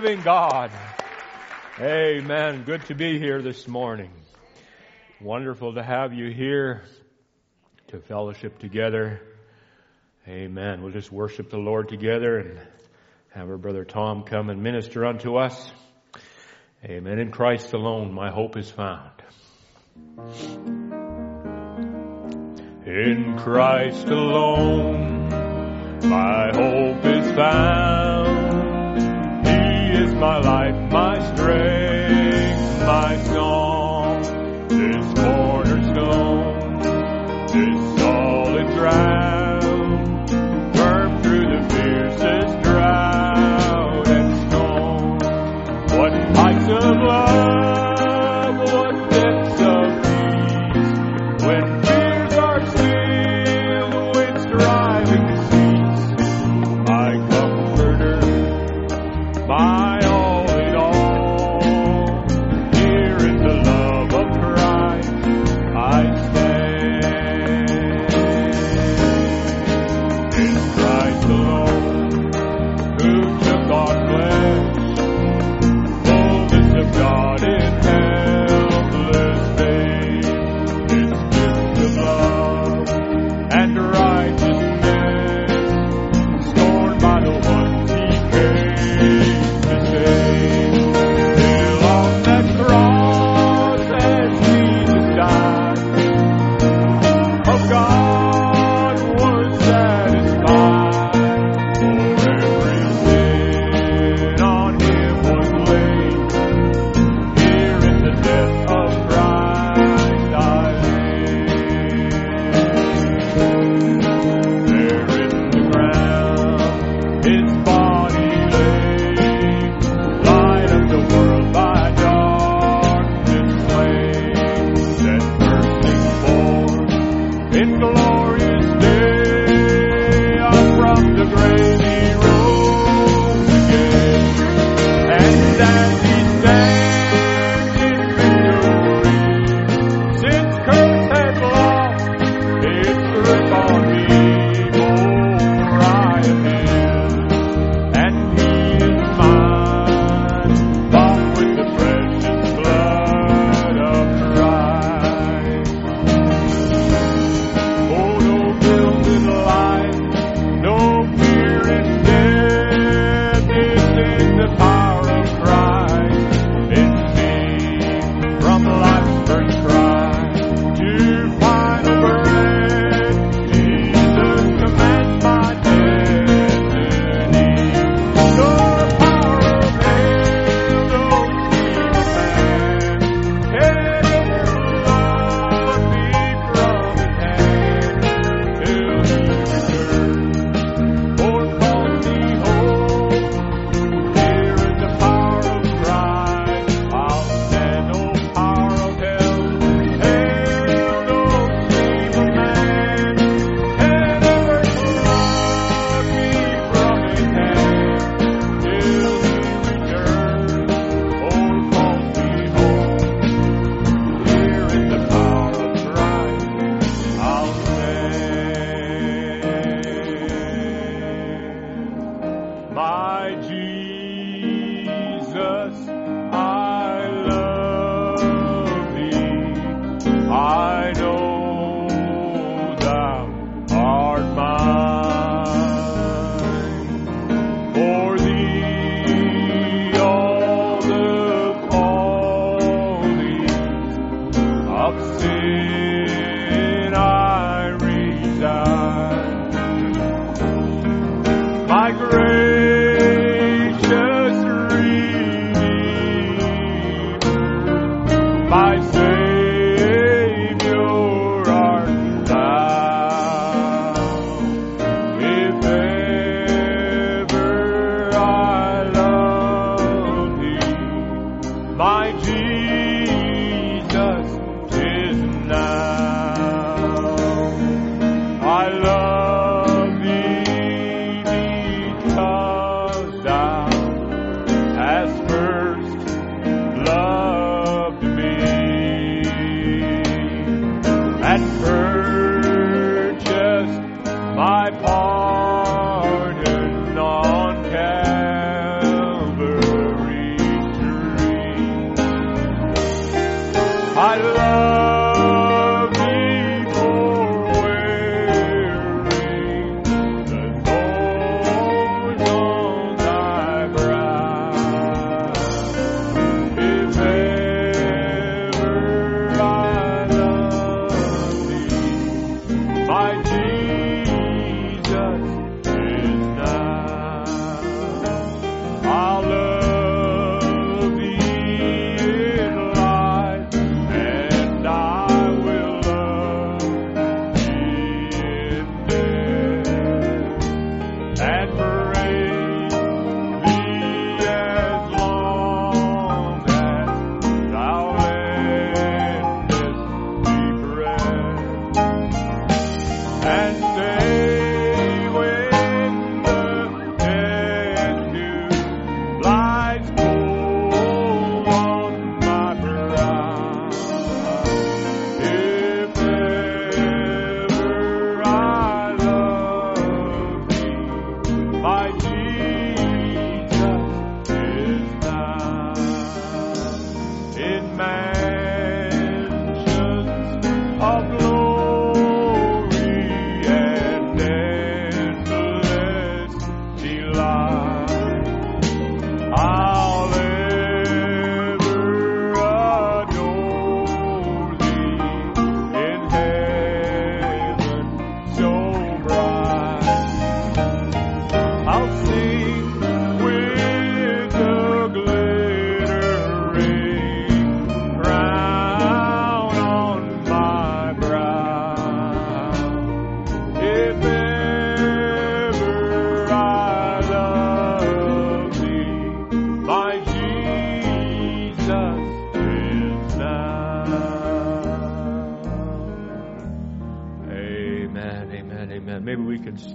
living God. Amen. Good to be here this morning. Wonderful to have you here to fellowship together. Amen. We'll just worship the Lord together and have our brother Tom come and minister unto us. Amen. In Christ alone, my hope is found. In Christ alone, my hope is found my life, my strength, my song.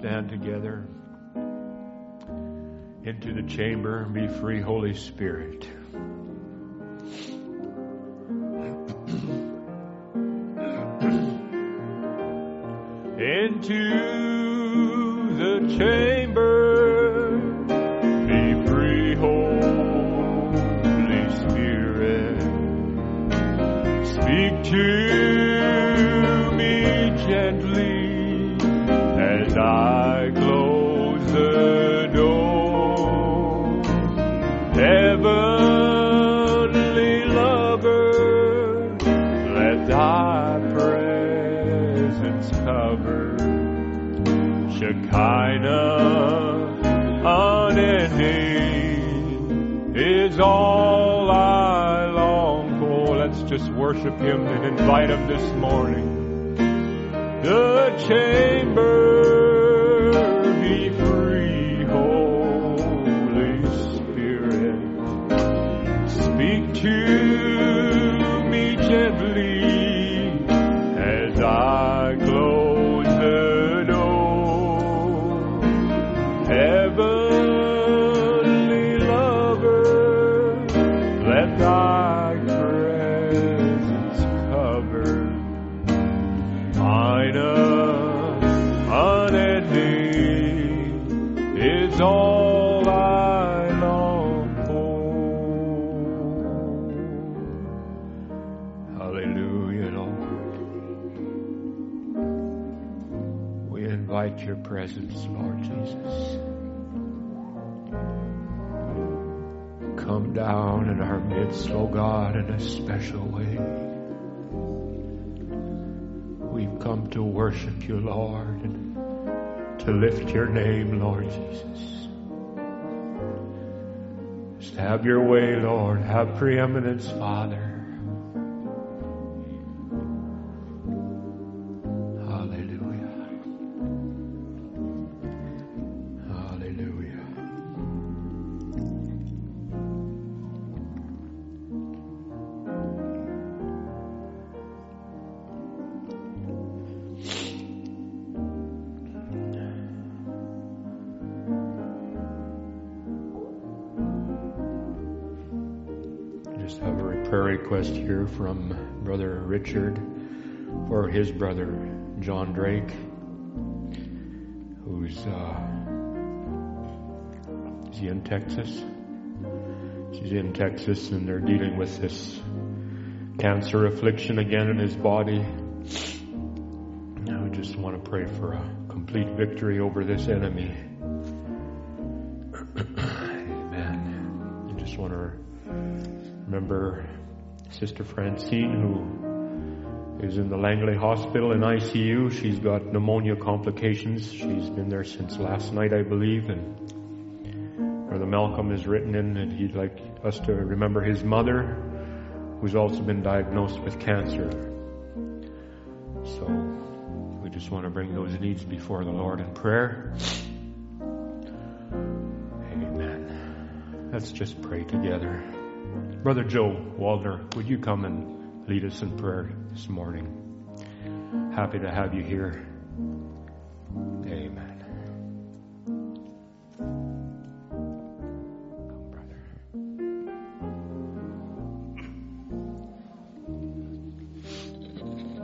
Stand together into the chamber and be free, Holy Spirit. Lord Jesus. Just have your way, Lord. Have preeminence, Father. From Brother Richard for his brother John Drake, who's uh, is he in Texas? She's in Texas, and they're dealing with this cancer affliction again in his body. I would just want to pray for a complete victory over this enemy. Amen. I just want to remember Sister Francine, who is in the Langley Hospital in ICU. She's got pneumonia complications. She's been there since last night, I believe, and Brother Malcolm has written in that he'd like us to remember his mother, who's also been diagnosed with cancer. So we just want to bring those needs before the Lord in prayer. Amen. Let's just pray together. Brother Joe Waldner, would you come and lead us in prayer this morning? Happy to have you here. Amen.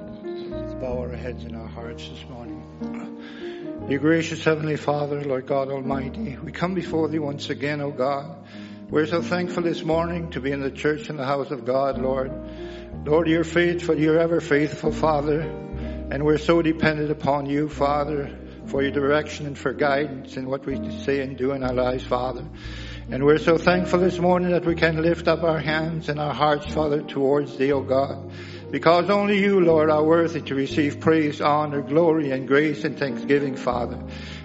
Come, bow our heads and our hearts this morning. Dear gracious Heavenly Father, Lord God Almighty, we come before Thee once again, O God. We're so thankful this morning to be in the church in the house of God, Lord. Lord, you're faithful, you're ever faithful, Father. And we're so dependent upon you, Father, for your direction and for guidance in what we say and do in our lives, Father. And we're so thankful this morning that we can lift up our hands and our hearts, Father, towards Thee, O God. Because only you, Lord, are worthy to receive praise, honor, glory, and grace and thanksgiving, Father.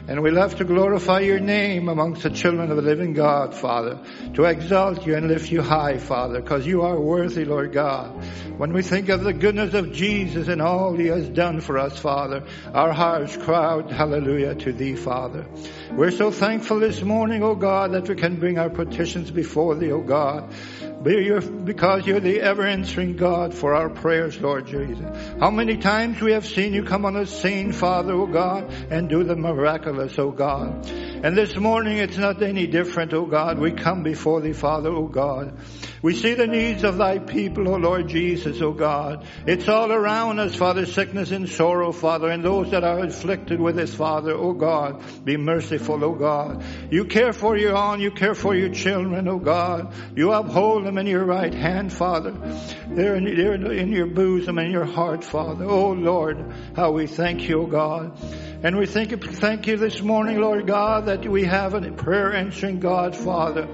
And we love to glorify your name amongst the children of the living God, Father, to exalt you and lift you high, Father, because you are worthy, Lord God. When we think of the goodness of Jesus and all he has done for us, Father, our hearts cry out hallelujah to thee, Father. We're so thankful this morning, O God, that we can bring our petitions before thee, O God because you're the ever answering God for our prayers, Lord Jesus. How many times we have seen you come on the scene, Father, O God, and do the miraculous, O God. And this morning it's not any different, O God. We come before thee, Father, O God. We see the needs of thy people, O Lord Jesus, O God. It's all around us, Father, sickness and sorrow, Father, and those that are afflicted with this, Father, O God. Be merciful, O God. You care for your own, you care for your children, O God. You uphold them in your right hand, Father. They're in, they're in your bosom and your heart, Father. Oh Lord, how we thank you, O God. And we thank you, thank you this morning, Lord God, that we have a prayer answering God, Father.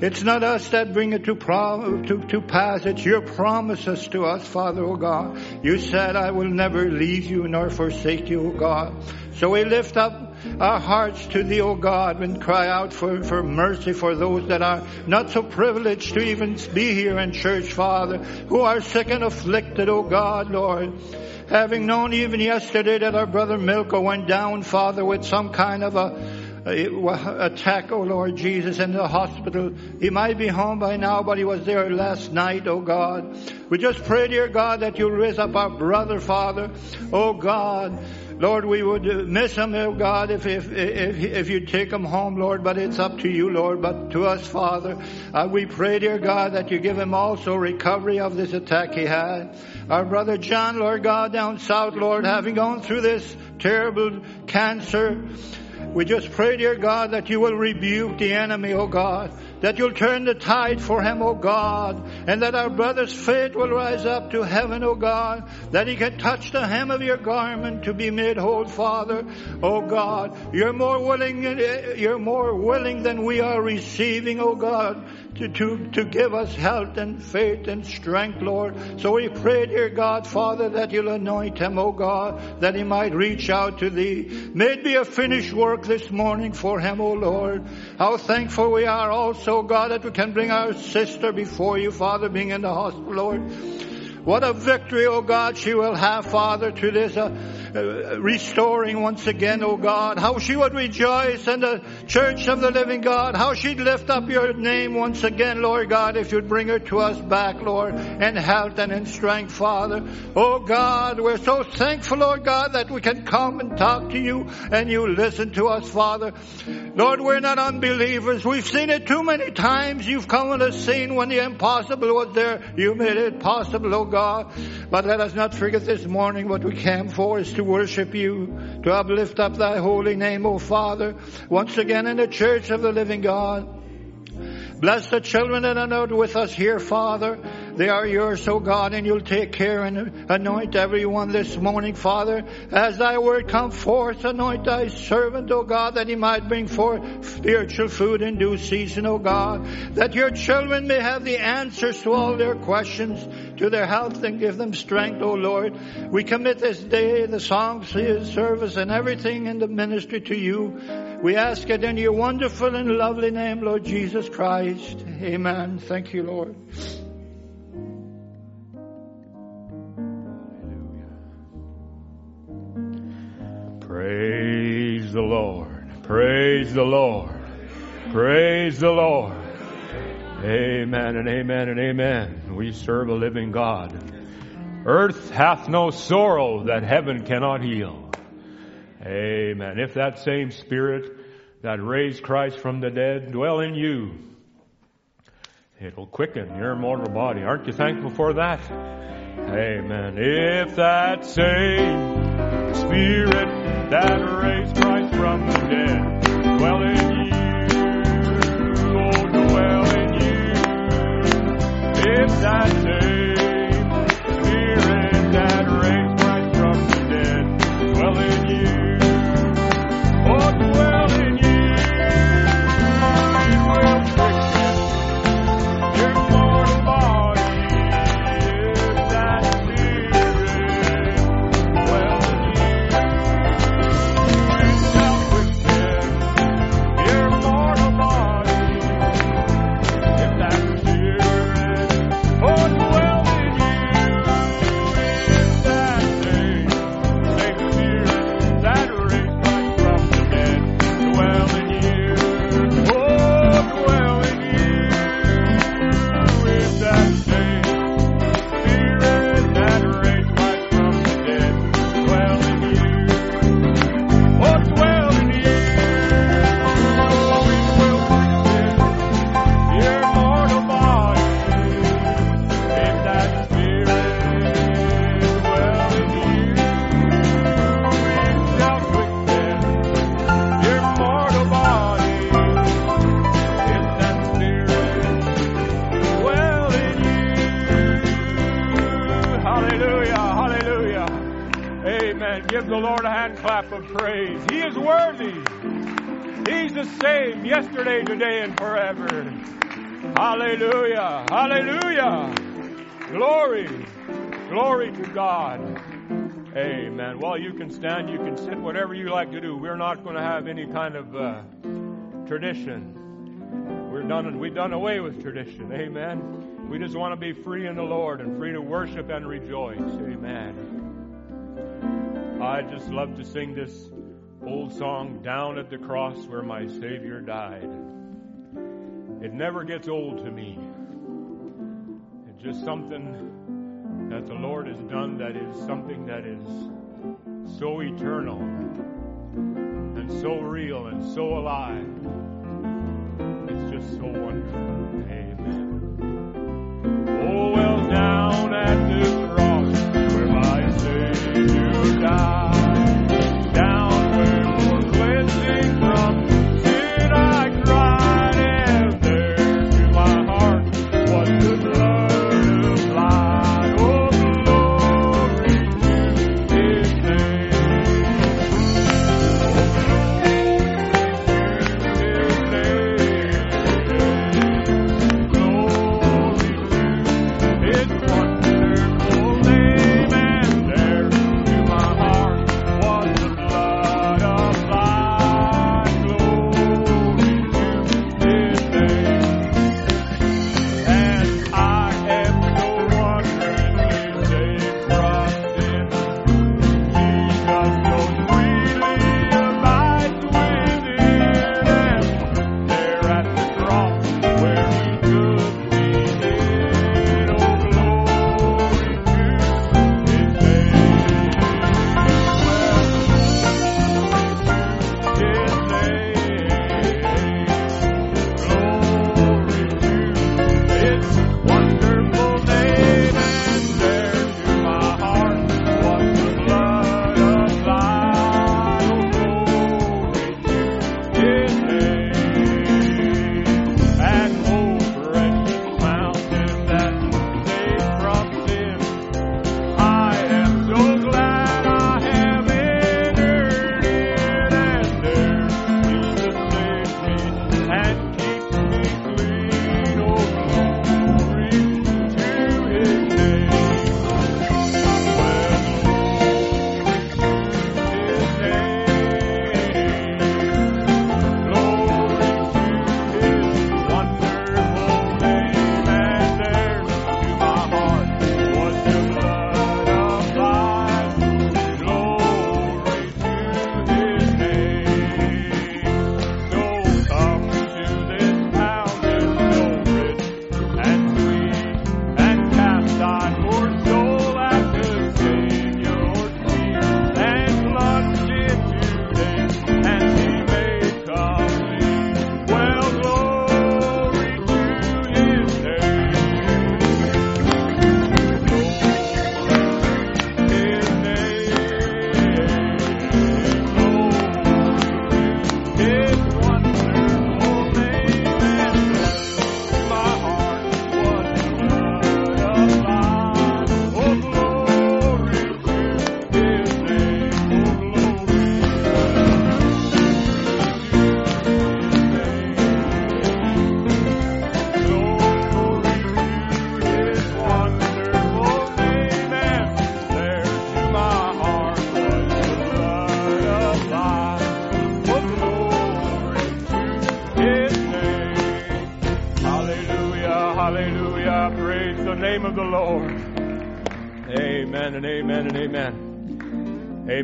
It's not us that bring it to, prom- to, to pass. It's your promises to us, Father, O God. You said, I will never leave you nor forsake you, O God. So we lift up our hearts to thee, O God, and cry out for, for mercy for those that are not so privileged to even be here in church, Father, who are sick and afflicted, O God, Lord. Having known even yesterday that our brother Milko went down, Father, with some kind of a, attack, oh Lord Jesus, in the hospital. He might be home by now, but he was there last night, oh God. We just pray, dear God, that you'll raise up our brother, Father. Oh God. Lord, we would miss him, oh God, if, if, if, if you take him home, Lord, but it's up to you, Lord, but to us, Father. Uh, we pray, dear God, that you give him also recovery of this attack he had. Our brother John, Lord God, down south, Lord, having gone through this terrible cancer, we just pray, dear God, that you will rebuke the enemy, O God, that you'll turn the tide for him, O God, and that our brother's faith will rise up to heaven, O God, that he can touch the hem of your garment to be made whole, Father. O God, you're more willing, eh, you're more willing than we are receiving, O God, to, to, to give us health and faith and strength, Lord. So we pray, dear God, Father, that you'll anoint him, O God, that he might reach out to thee. May it be a finished work this morning for him, O Lord. How thankful we are also, God, that we can bring our sister before you, Father, being in the hospital, Lord. What a victory, O God, she will have, Father, to this uh, Uh, restoring once again, O God. How she would rejoice in the church of the living God. How she'd lift up your name once again, Lord God, if you'd bring her to us back, Lord, in health and in strength, Father. Oh God, we're so thankful, Lord God, that we can come and talk to you and you listen to us, Father. Lord, we're not unbelievers. We've seen it too many times. You've come on the scene when the impossible was there. You made it possible, oh God. But let us not forget this morning what we came for is to worship you, to uplift up thy holy name, O Father, once again in the church of the living God. Bless the children that are not with us here, Father. They are yours, O God, and you'll take care and anoint everyone this morning, Father. As thy word come forth, anoint thy servant, O God, that he might bring forth spiritual food in due season, O God. That your children may have the answers to all their questions, to their health, and give them strength, O Lord. We commit this day, the songs, his service, and everything in the ministry to you. We ask it in your wonderful and lovely name, Lord Jesus Christ. Amen. Thank you, Lord. Praise the Lord. Praise the Lord. Praise the Lord. Amen and amen and amen. We serve a living God. Earth hath no sorrow that heaven cannot heal. Amen. If that same spirit that raised Christ from the dead dwell in you, it'll quicken your mortal body. Aren't you thankful for that? Amen. If that same spirit that raised Christ from the dead dwell in you, oh, dwell in you. If that same Give the Lord a hand clap of praise. He is worthy. He's the same yesterday, today, and forever. Hallelujah. Hallelujah. Glory. Glory to God. Amen. Well, you can stand, you can sit, whatever you like to do. We're not going to have any kind of uh, tradition. We're done, we've done away with tradition. Amen. We just want to be free in the Lord and free to worship and rejoice. Amen. I just love to sing this old song, Down at the Cross Where My Savior Died. It never gets old to me. It's just something that the Lord has done that is something that is so eternal and so real and so alive. It's just so wonderful. Amen. Oh, well, down at the Savior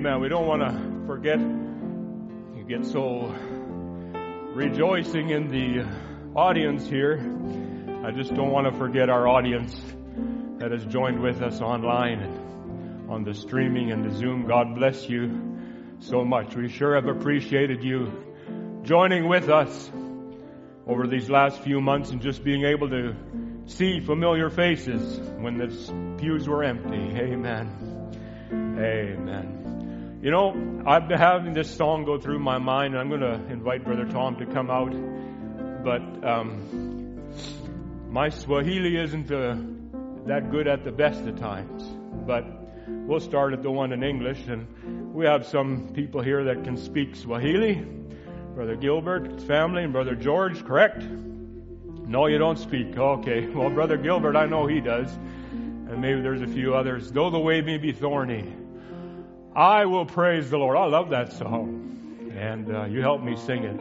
amen. We don't want to forget, you get so rejoicing in the audience here. I just don't want to forget our audience that has joined with us online and on the streaming and the Zoom. God bless you so much. We sure have appreciated you joining with us over these last few months and just being able to see familiar faces when the pews were empty. Amen. Amen. You know, I've been having this song go through my mind, and I'm going to invite Brother Tom to come out. But um, my Swahili isn't uh, that good at the best of times. But we'll start at the one in English. And we have some people here that can speak Swahili. Brother Gilbert's family and Brother George, correct? No, you don't speak. Okay. Well, Brother Gilbert, I know he does. And maybe there's a few others. Though the way may be thorny, I will praise the Lord. I love that song. And uh, you help me sing it.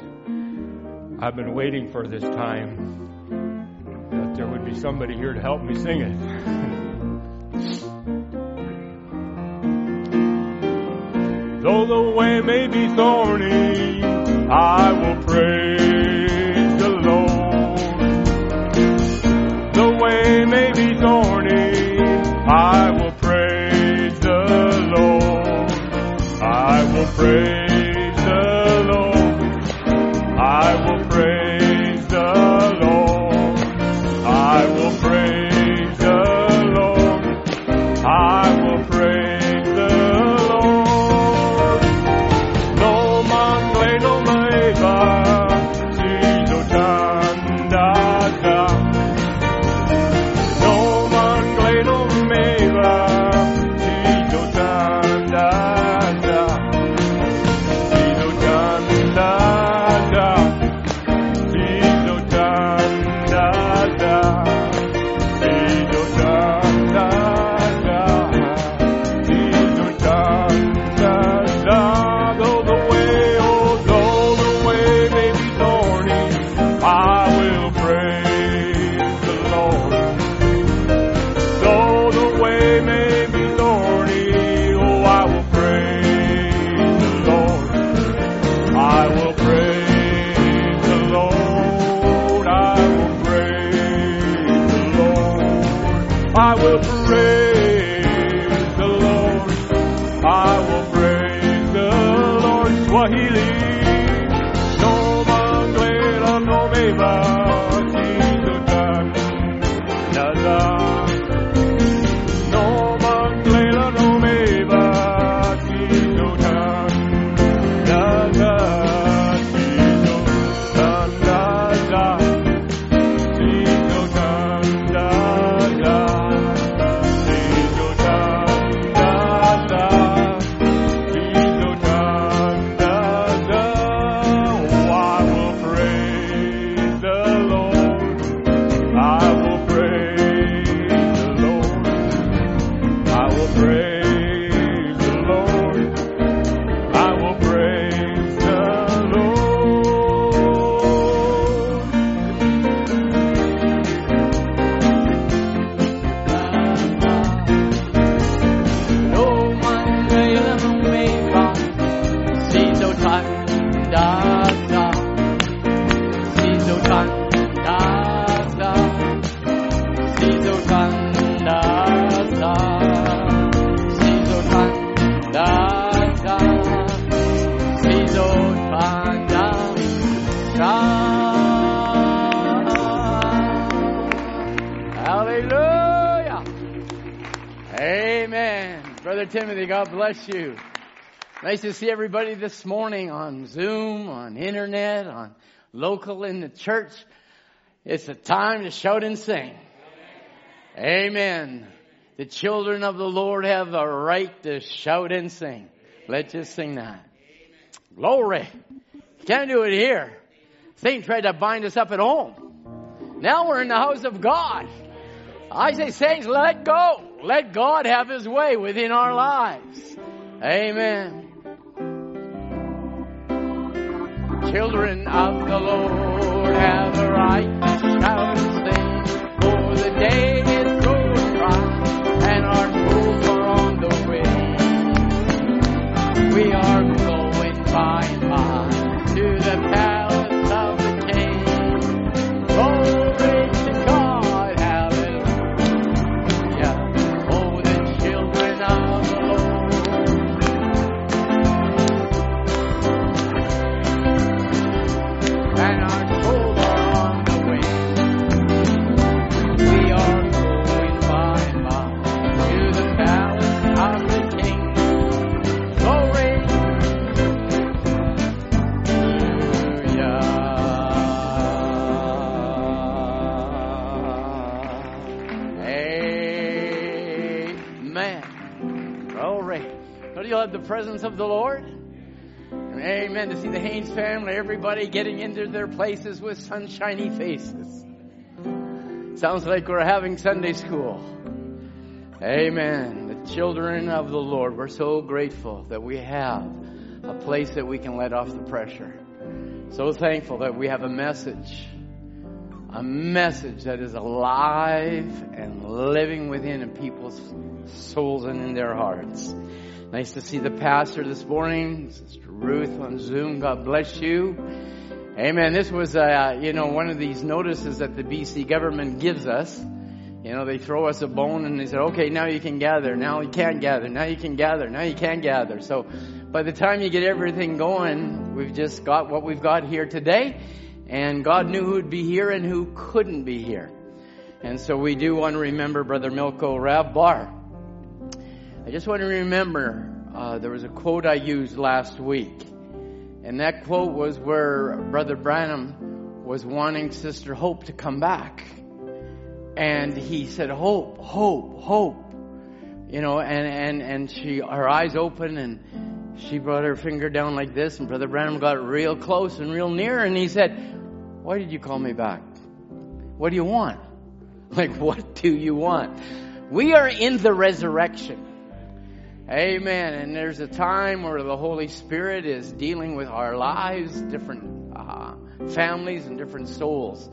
I've been waiting for this time that there would be somebody here to help me sing it. Though the way may be thorny, I will praise the Lord. The way may be thorny, praise Nice to see everybody this morning on Zoom, on internet, on local in the church. It's a time to shout and sing. Amen. The children of the Lord have a right to shout and sing. Let's just sing that. Glory. Can't do it here. Satan tried to bind us up at home. Now we're in the house of God. I say, saints, let go. Let God have his way within our lives. Amen. Children of the Lord have a right to shout and sing, for the day is going by, and our souls are on the way. We are going by of the presence of the Lord? And amen. To see the Haynes family, everybody getting into their places with sunshiny faces. Sounds like we're having Sunday school. Amen. The children of the Lord, we're so grateful that we have a place that we can let off the pressure. So thankful that we have a message, a message that is alive and living within in people's souls and in their hearts. Nice to see the pastor this morning, Sister Ruth on Zoom. God bless you. Amen. This was, uh, you know, one of these notices that the BC government gives us. You know, they throw us a bone and they say, okay, now you can gather. Now you can't gather. Now you can gather. Now you can't gather. So by the time you get everything going, we've just got what we've got here today. And God knew who'd be here and who couldn't be here. And so we do want to remember Brother Milko Rav Bar. I just want to remember uh, there was a quote I used last week. And that quote was where Brother Branham was wanting Sister Hope to come back. And he said, Hope, hope, hope. You know, and, and, and she, her eyes open and she brought her finger down like this and Brother Branham got real close and real near and he said, why did you call me back? What do you want? Like, what do you want? We are in the resurrection. Amen. And there's a time where the Holy Spirit is dealing with our lives, different uh, families, and different souls.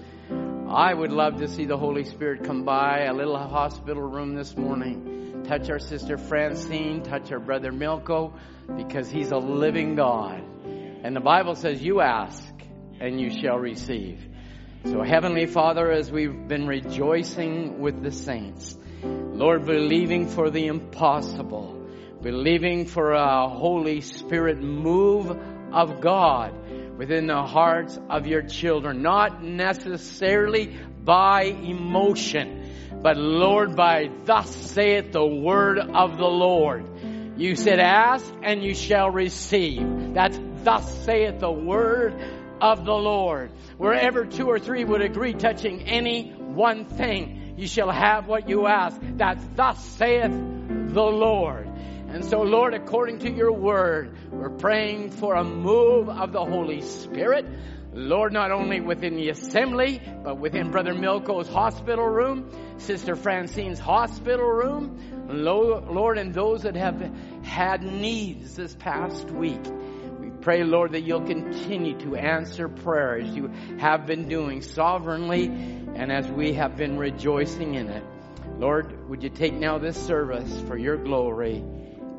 I would love to see the Holy Spirit come by a little hospital room this morning, touch our sister Francine, touch our brother Milko, because he's a living God. And the Bible says, You ask, and you shall receive. So, Heavenly Father, as we've been rejoicing with the saints, Lord, believing for the impossible, believing for a Holy Spirit move of God within the hearts of your children, not necessarily by emotion, but Lord, by thus saith the word of the Lord. You said, ask and you shall receive. That's thus saith the word of the Lord. Wherever two or three would agree touching any one thing, you shall have what you ask. That's thus saith the Lord. And so, Lord, according to your word, we're praying for a move of the Holy Spirit. Lord, not only within the assembly, but within Brother Milko's hospital room, Sister Francine's hospital room, Lord, and those that have had needs this past week. We pray, Lord, that you'll continue to answer prayer as you have been doing sovereignly and as we have been rejoicing in it. Lord, would you take now this service for your glory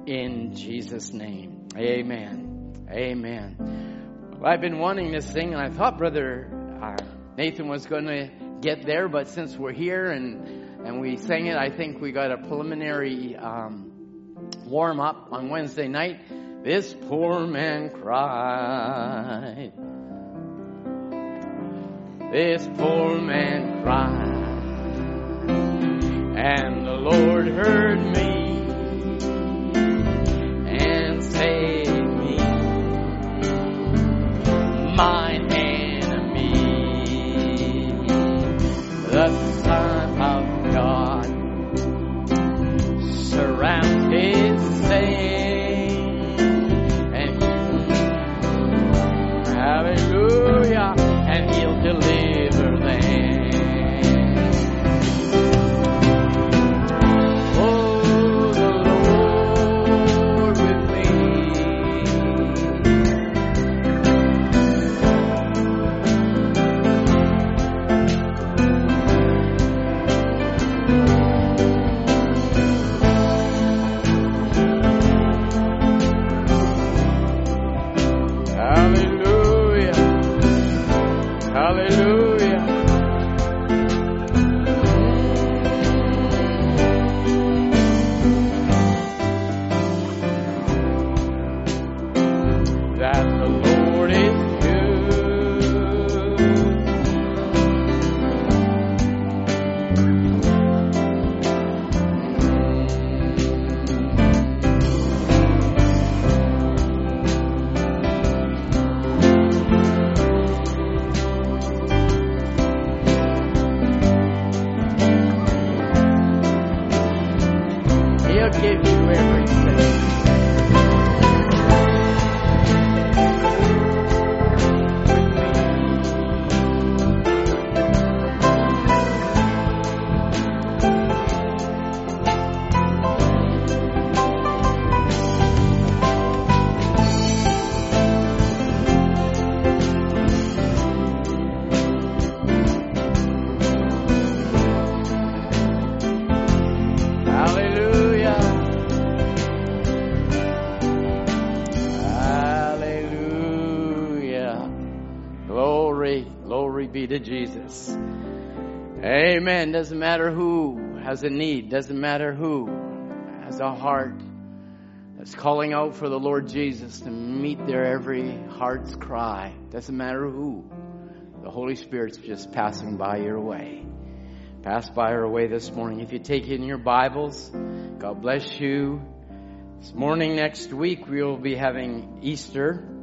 in Jesus' name? Amen. Amen. Well, I've been wanting this thing, and I thought Brother uh, Nathan was going to get there, but since we're here and and we sang it, I think we got a preliminary um, warm up on Wednesday night. This poor man cried. This poor man cried, and the Lord heard me saved me. Enemy, the Son of God, saints, and hallelujah, That matter who has a need. Doesn't matter who has a heart that's calling out for the Lord Jesus to meet their every heart's cry. Doesn't matter who. The Holy Spirit's just passing by your way. Pass by our way this morning. If you take in your Bibles, God bless you. This morning, next week, we will be having Easter.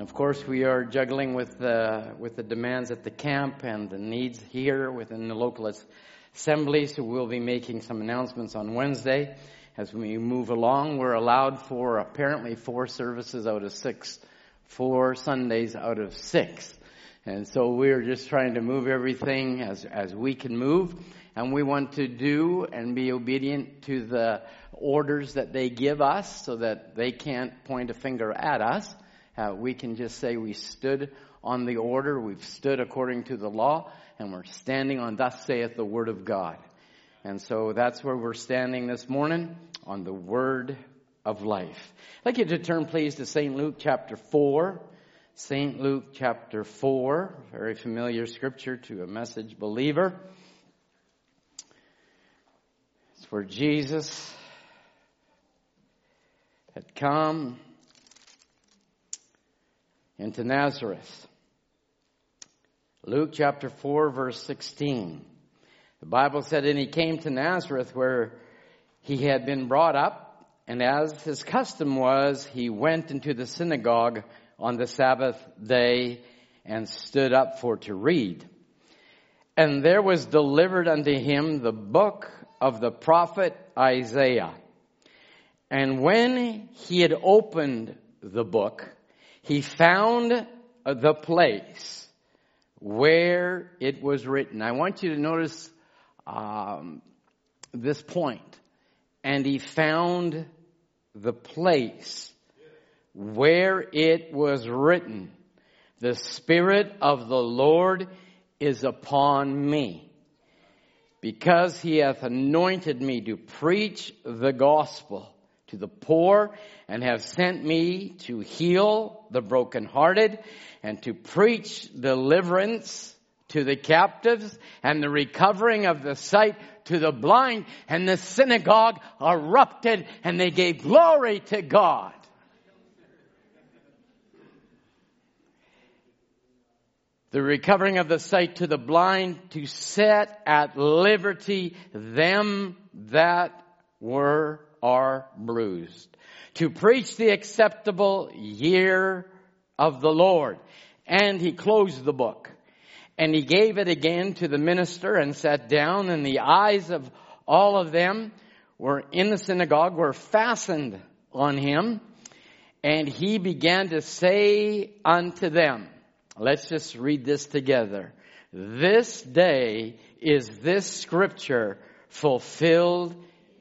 And of course, we are juggling with the, with the demands at the camp and the needs here within the local assembly. So we'll be making some announcements on Wednesday. As we move along, we're allowed for apparently four services out of six, four Sundays out of six. And so we're just trying to move everything as, as we can move. And we want to do and be obedient to the orders that they give us so that they can't point a finger at us. Uh, we can just say we stood on the order, we've stood according to the law, and we're standing on thus saith the word of God. And so that's where we're standing this morning on the word of life. I'd like you to turn please to St. Luke chapter 4. St. Luke chapter 4, very familiar scripture to a message believer. It's where Jesus had come into Nazareth. Luke chapter 4 verse 16. The Bible said, and he came to Nazareth where he had been brought up, and as his custom was, he went into the synagogue on the Sabbath day and stood up for to read. And there was delivered unto him the book of the prophet Isaiah. And when he had opened the book, he found the place where it was written. I want you to notice um, this point. And he found the place where it was written, The Spirit of the Lord is upon me, because he hath anointed me to preach the gospel to the poor and have sent me to heal the brokenhearted and to preach deliverance to the captives and the recovering of the sight to the blind. And the synagogue erupted and they gave glory to God. The recovering of the sight to the blind to set at liberty them that were are bruised. To preach the acceptable year of the Lord. And he closed the book. And he gave it again to the minister and sat down and the eyes of all of them were in the synagogue were fastened on him. And he began to say unto them, let's just read this together. This day is this scripture fulfilled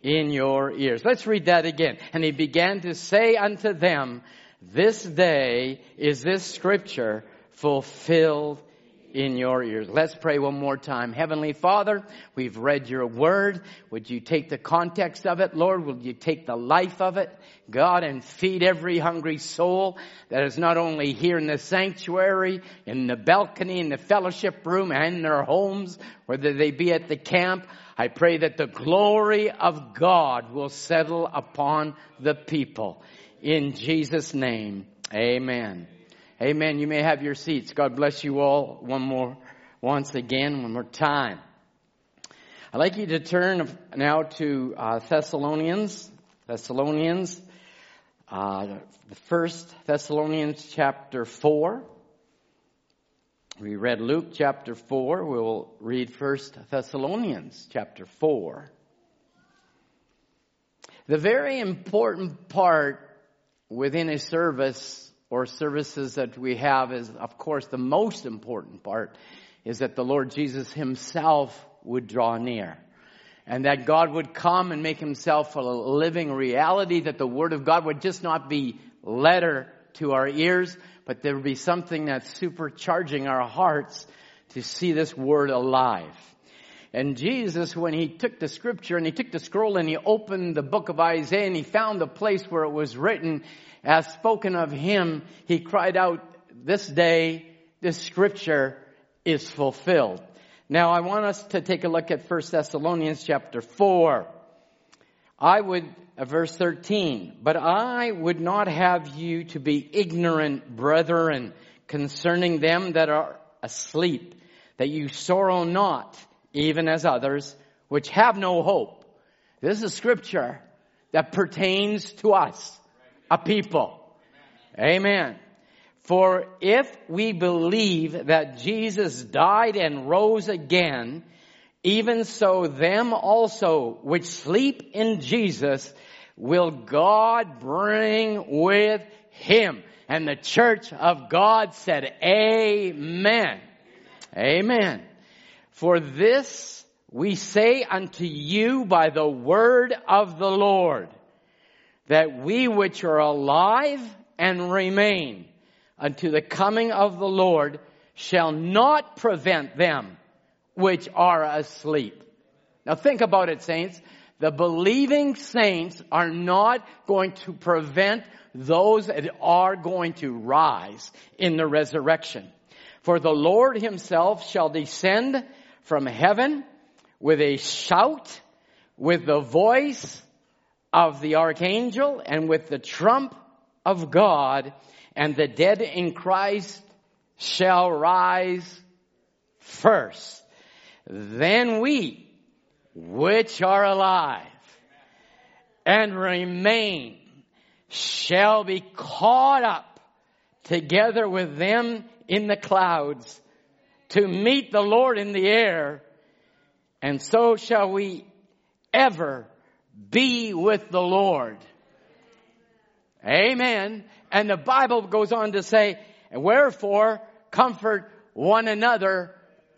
in your ears. Let's read that again. And he began to say unto them, this day is this scripture fulfilled in your ears. Let's pray one more time. Heavenly Father, we've read your word. Would you take the context of it, Lord? Would you take the life of it, God, and feed every hungry soul that is not only here in the sanctuary, in the balcony, in the fellowship room, and in their homes, whether they be at the camp. I pray that the glory of God will settle upon the people. In Jesus' name, amen. Amen. You may have your seats. God bless you all one more, once again, one more time. I'd like you to turn now to uh, Thessalonians. Thessalonians, uh, the first Thessalonians chapter 4. We read Luke chapter 4. We'll read first Thessalonians chapter 4. The very important part within a service or services that we have is, of course, the most important part is that the Lord Jesus himself would draw near. And that God would come and make himself a living reality, that the Word of God would just not be letter to our ears, but there would be something that's supercharging our hearts to see this Word alive. And Jesus, when he took the scripture and he took the scroll and he opened the book of Isaiah and he found the place where it was written, as spoken of him, he cried out, this day, this scripture is fulfilled. Now I want us to take a look at 1 Thessalonians chapter 4. I would, uh, verse 13, but I would not have you to be ignorant, brethren, concerning them that are asleep, that you sorrow not, even as others, which have no hope. This is scripture that pertains to us, a people. Amen. For if we believe that Jesus died and rose again, even so them also which sleep in Jesus will God bring with him. And the church of God said, Amen. Amen. For this we say unto you by the word of the Lord, that we which are alive and remain unto the coming of the Lord shall not prevent them which are asleep. Now think about it, saints. The believing saints are not going to prevent those that are going to rise in the resurrection. For the Lord himself shall descend from heaven with a shout, with the voice of the archangel, and with the trump of God, and the dead in Christ shall rise first. Then we, which are alive and remain, shall be caught up together with them in the clouds to meet the Lord in the air, and so shall we ever be with the Lord. Amen. And the Bible goes on to say, wherefore comfort one another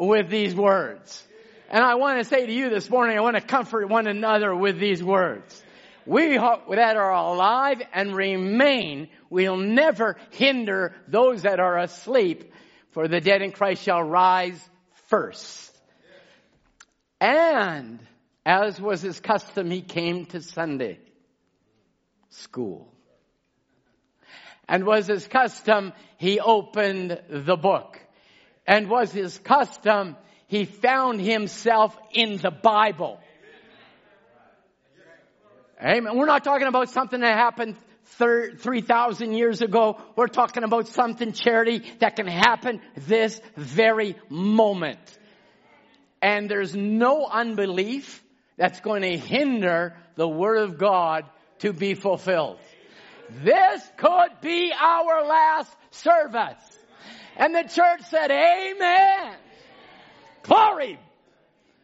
with these words. And I want to say to you this morning, I want to comfort one another with these words. We that are alive and remain will never hinder those that are asleep, for the dead in Christ shall rise first. And as was his custom, he came to Sunday school. And was his custom, he opened the book. And was his custom, he found himself in the Bible. Amen. We're not talking about something that happened 3,000 years ago. We're talking about something charity that can happen this very moment. And there's no unbelief that's going to hinder the Word of God to be fulfilled. This could be our last service. And the church said, Amen. Glory.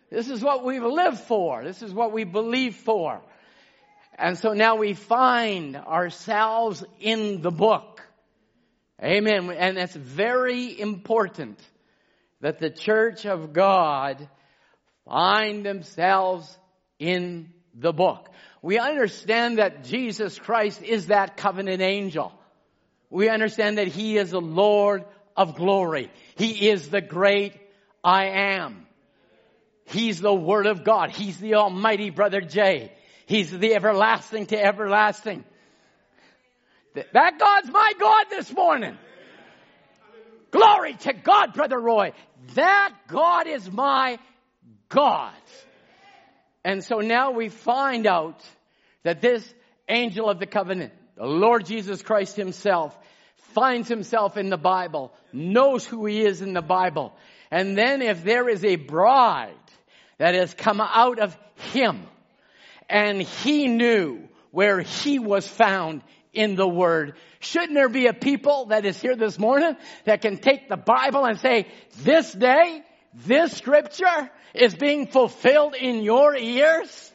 This is what we've lived for. This is what we believe for. And so now we find ourselves in the book. Amen. And that's very important that the church of God find themselves in the book. We understand that Jesus Christ is that covenant angel. We understand that He is the Lord of glory. He is the great I am. He's the Word of God. He's the Almighty Brother Jay. He's the everlasting to everlasting. That God's my God this morning. Glory to God, Brother Roy. That God is my God. And so now we find out that this angel of the covenant, the Lord Jesus Christ himself, finds himself in the Bible, knows who he is in the Bible. And then if there is a bride that has come out of him, and he knew where he was found in the Word. Shouldn't there be a people that is here this morning that can take the Bible and say, this day, this scripture is being fulfilled in your ears?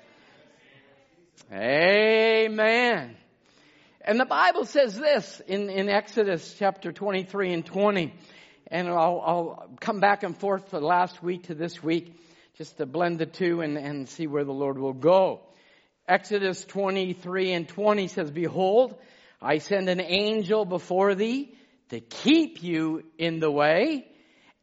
Amen. And the Bible says this in, in Exodus chapter 23 and 20. And I'll, I'll come back and forth the last week to this week just to blend the two and, and see where the Lord will go. Exodus 23 and 20 says, Behold, I send an angel before thee to keep you in the way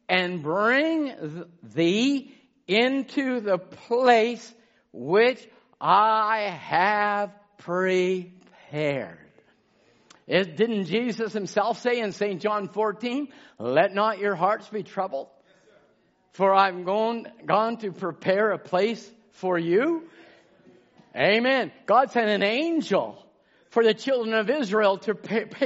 and bring thee into the place which I have prepared. It, didn't Jesus himself say in St. John 14, let not your hearts be troubled? For I'm going, gone to prepare a place for you. Amen. God sent an angel for the children of Israel to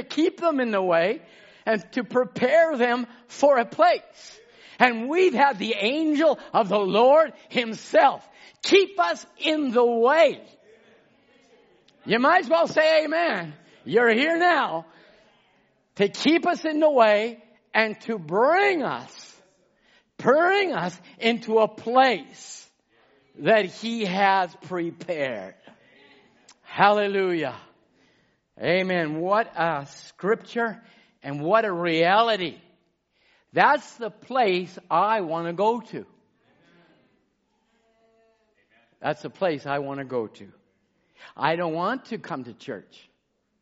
keep them in the way and to prepare them for a place. And we've had the angel of the Lord himself keep us in the way. You might as well say amen. You're here now to keep us in the way and to bring us, bring us into a place that he has prepared. Hallelujah. Amen. What a scripture and what a reality. That's the place I want to go to. That's the place I want to go to. I don't want to come to church.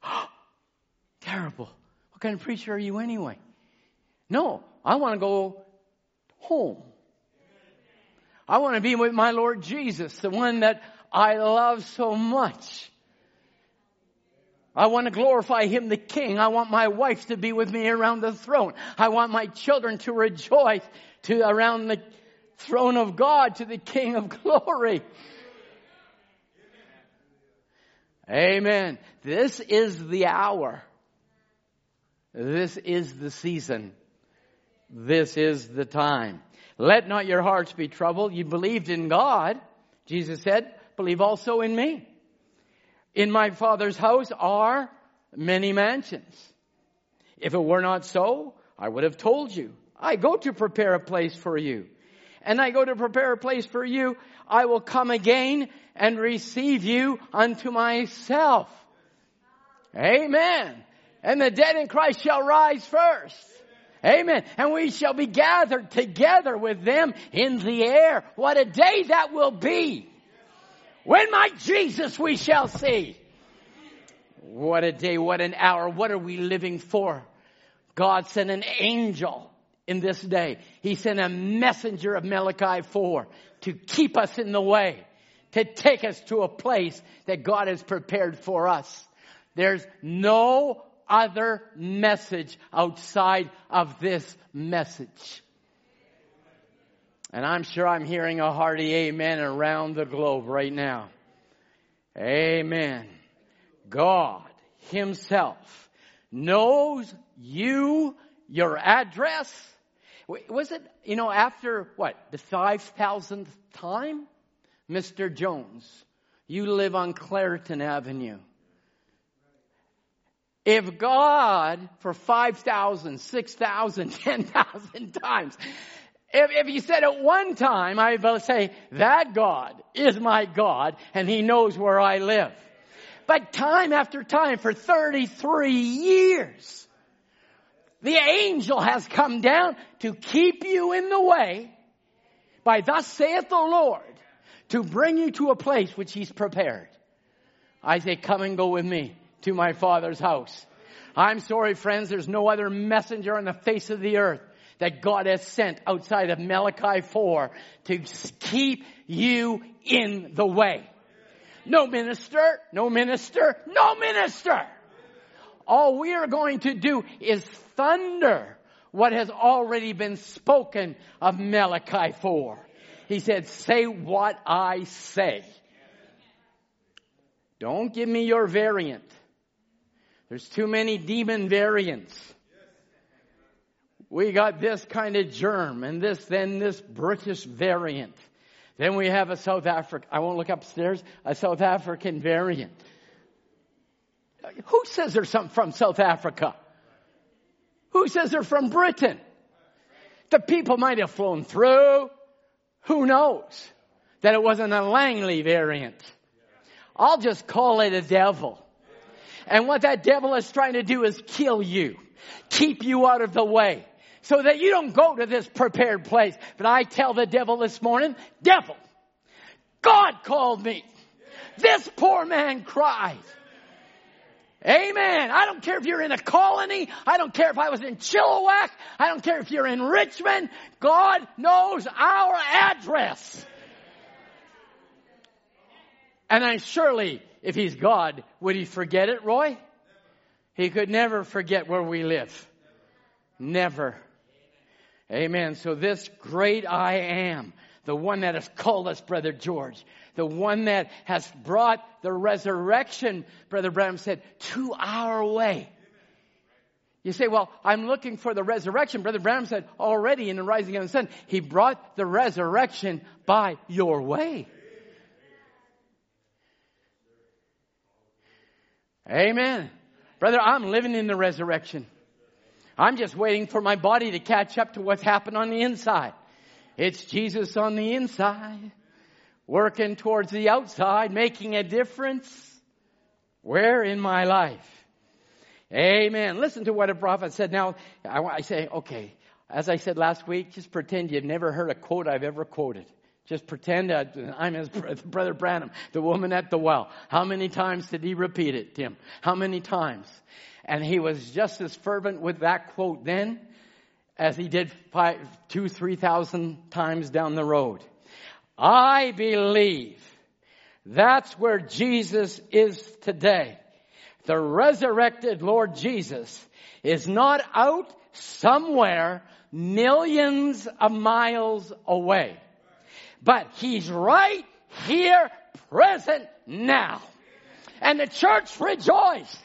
Terrible. What kind of preacher are you anyway? No, I want to go home. I want to be with my Lord Jesus, the one that I love so much. I want to glorify Him, the King. I want my wife to be with me around the throne. I want my children to rejoice to around the throne of God to the King of glory. Amen. This is the hour. This is the season. This is the time. Let not your hearts be troubled. You believed in God. Jesus said, believe also in me. In my Father's house are many mansions. If it were not so, I would have told you. I go to prepare a place for you. And I go to prepare a place for you. I will come again and receive you unto myself. Amen. And the dead in Christ shall rise first. Amen. And we shall be gathered together with them in the air. What a day that will be. When my Jesus we shall see. What a day, what an hour, what are we living for? God sent an angel in this day. He sent a messenger of Malachi 4 to keep us in the way, to take us to a place that God has prepared for us. There's no other message outside of this message. And I'm sure I'm hearing a hearty amen around the globe right now. Amen. God Himself knows you, your address. Was it, you know, after what, the 5,000th time? Mr. Jones, you live on Clareton Avenue. If God, for 5,000, 6,000, 10,000 times, if, if you said it one time, I will say, that God is my God and He knows where I live. But time after time for 33 years, the angel has come down to keep you in the way by thus saith the Lord to bring you to a place which he's prepared. I say, come and go with me to my father's house. I'm sorry, friends, there's no other messenger on the face of the earth that God has sent outside of Malachi 4 to keep you in the way. No minister, no minister, no minister. All we are going to do is thunder what has already been spoken of Malachi 4. He said, say what I say. Don't give me your variant. There's too many demon variants. We got this kind of germ and this, then this British variant. Then we have a South African, I won't look upstairs, a South African variant. Who says they're some from South Africa? Who says they're from Britain? The people might have flown through. Who knows? That it wasn't a Langley variant. I'll just call it a devil. And what that devil is trying to do is kill you. Keep you out of the way. So that you don't go to this prepared place. But I tell the devil this morning, devil, God called me. This poor man cried. Amen. I don't care if you're in a colony. I don't care if I was in Chilliwack. I don't care if you're in Richmond. God knows our address. And I surely, if he's God, would he forget it, Roy? He could never forget where we live. Never. Amen. So this great I am, the one that has called us, Brother George, the one that has brought the resurrection, Brother Branham said, to our way. You say, well, I'm looking for the resurrection. Brother Branham said already in the rising of the sun, he brought the resurrection by your way. Amen. Brother, I'm living in the resurrection. I'm just waiting for my body to catch up to what's happened on the inside. It's Jesus on the inside, working towards the outside, making a difference. Where in my life? Amen. Listen to what a prophet said. Now, I, I say, okay, as I said last week, just pretend you've never heard a quote I've ever quoted. Just pretend that I'm his brother Branham, the woman at the well. How many times did he repeat it, Tim? How many times? And he was just as fervent with that quote then as he did five, two, three thousand times down the road. I believe that's where Jesus is today. The resurrected Lord Jesus is not out somewhere millions of miles away. But He's right here, present now. And the church rejoiced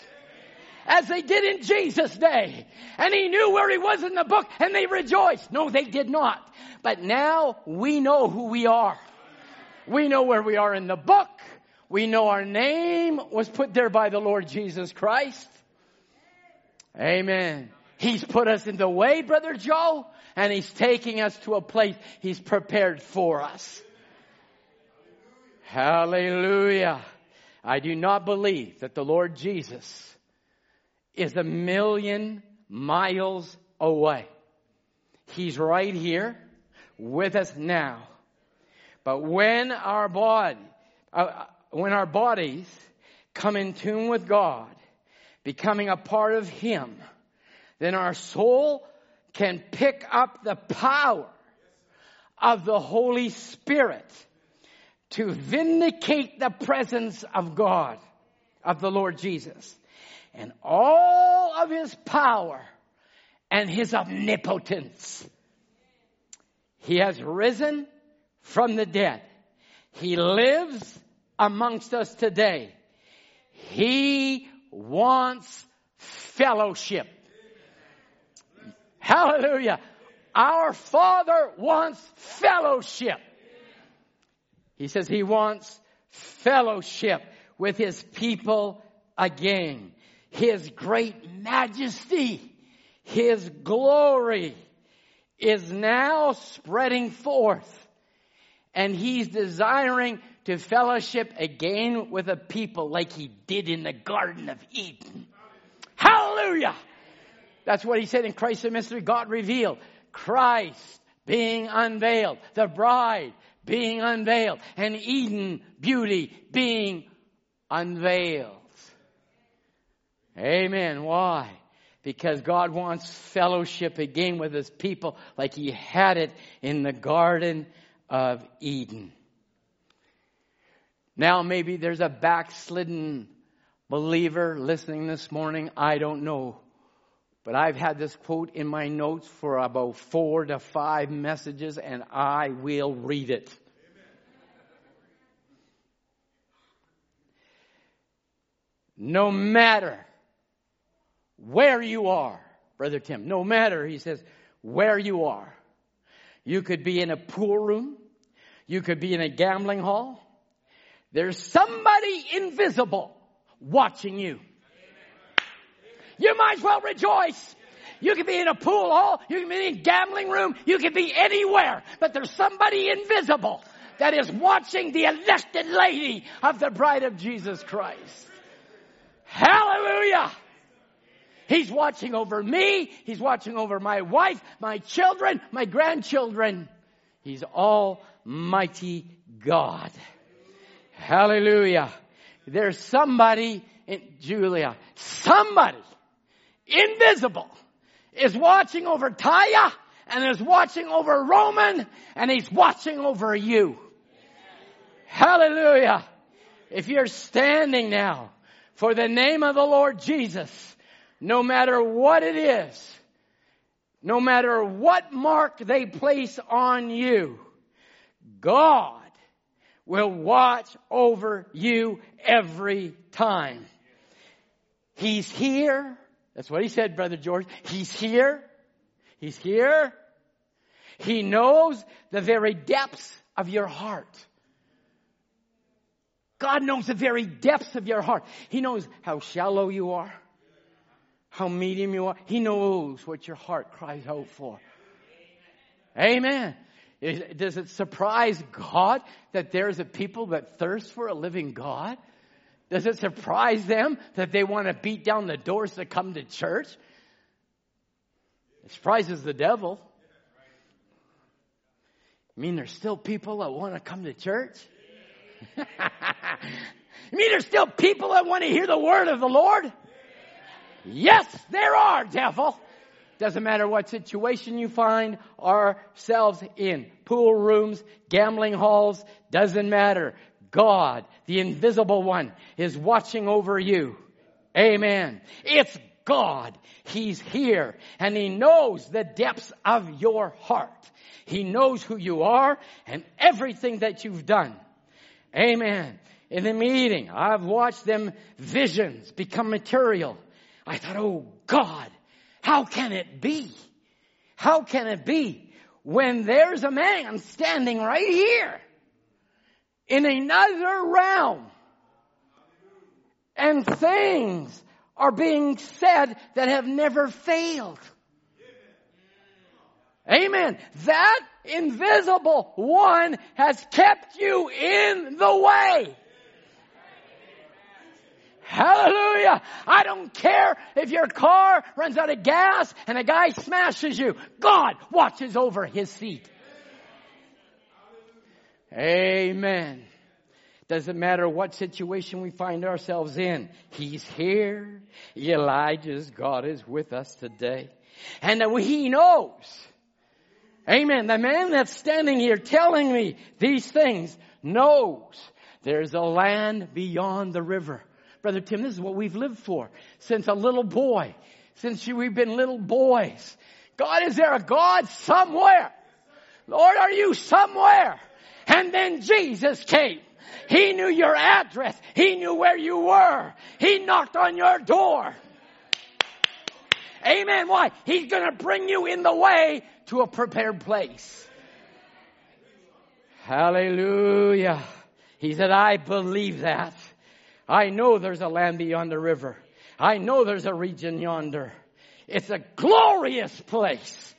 as they did in Jesus' day. And he knew where he was in the book and they rejoiced. No, they did not. But now we know who we are. We know where we are in the book. We know our name was put there by the Lord Jesus Christ. Amen. He's put us in the way, Brother Joe, and He's taking us to a place He's prepared for us. Hallelujah. I do not believe that the Lord Jesus is a million miles away. He's right here with us now. But when our body, uh, when our bodies come in tune with God, becoming a part of Him, then our soul can pick up the power of the Holy Spirit to vindicate the presence of God, of the Lord Jesus, and all of His power and His omnipotence. He has risen from the dead. He lives amongst us today. He wants fellowship. Hallelujah. Our Father wants fellowship. He says he wants fellowship with his people again. His great majesty, his glory is now spreading forth. And he's desiring to fellowship again with a people like he did in the Garden of Eden. Hallelujah! That's what he said in Christ the mystery God revealed. Christ being unveiled, the bride being unveiled, and Eden beauty being unveiled. Amen. Why? Because God wants fellowship again with his people like he had it in the Garden of Eden. Now maybe there's a backslidden believer listening this morning. I don't know. But I've had this quote in my notes for about four to five messages and I will read it. No matter where you are, Brother Tim, no matter, he says, where you are. You could be in a pool room. You could be in a gambling hall. There's somebody invisible watching you. You might as well rejoice. You could be in a pool hall, you can be in a gambling room, you could be anywhere, but there's somebody invisible that is watching the elected lady of the bride of Jesus Christ. Hallelujah! He's watching over me, he's watching over my wife, my children, my grandchildren. He's Almighty God. Hallelujah. There's somebody in Julia, somebody invisible is watching over Taya and is watching over Roman and he's watching over you. Hallelujah. If you're standing now for the name of the Lord Jesus, no matter what it is, no matter what mark they place on you, God will watch over you every time. He's here. That's what he said, Brother George. He's here. He's here. He knows the very depths of your heart. God knows the very depths of your heart. He knows how shallow you are, how medium you are. He knows what your heart cries out for. Amen. Is- Does it surprise God that there's a people that thirst for a living God? Does it surprise them that they want to beat down the doors to come to church? It surprises the devil. You mean there's still people that want to come to church? you mean there's still people that want to hear the word of the Lord? Yes, there are, devil. Doesn't matter what situation you find ourselves in. Pool rooms, gambling halls, doesn't matter. God, the invisible one, is watching over you. Amen. It's God. He's here and He knows the depths of your heart. He knows who you are and everything that you've done. Amen. In the meeting, I've watched them visions become material. I thought, oh God, how can it be? How can it be when there's a man standing right here in another realm and things are being said that have never failed? Amen. That invisible one has kept you in the way. Hallelujah. I don't care if your car runs out of gas and a guy smashes you. God watches over his seat. Amen. Doesn't matter what situation we find ourselves in. He's here. Elijah's God is with us today. And that he knows. Amen. The man that's standing here telling me these things knows there's a land beyond the river. Brother Tim, this is what we've lived for since a little boy, since we've been little boys. God, is there a God somewhere? Lord, are you somewhere? And then Jesus came. He knew your address. He knew where you were. He knocked on your door. Amen. Why? He's going to bring you in the way to a prepared place. Hallelujah. He said, I believe that. I know there's a land beyond the river. I know there's a region yonder. It's a glorious place.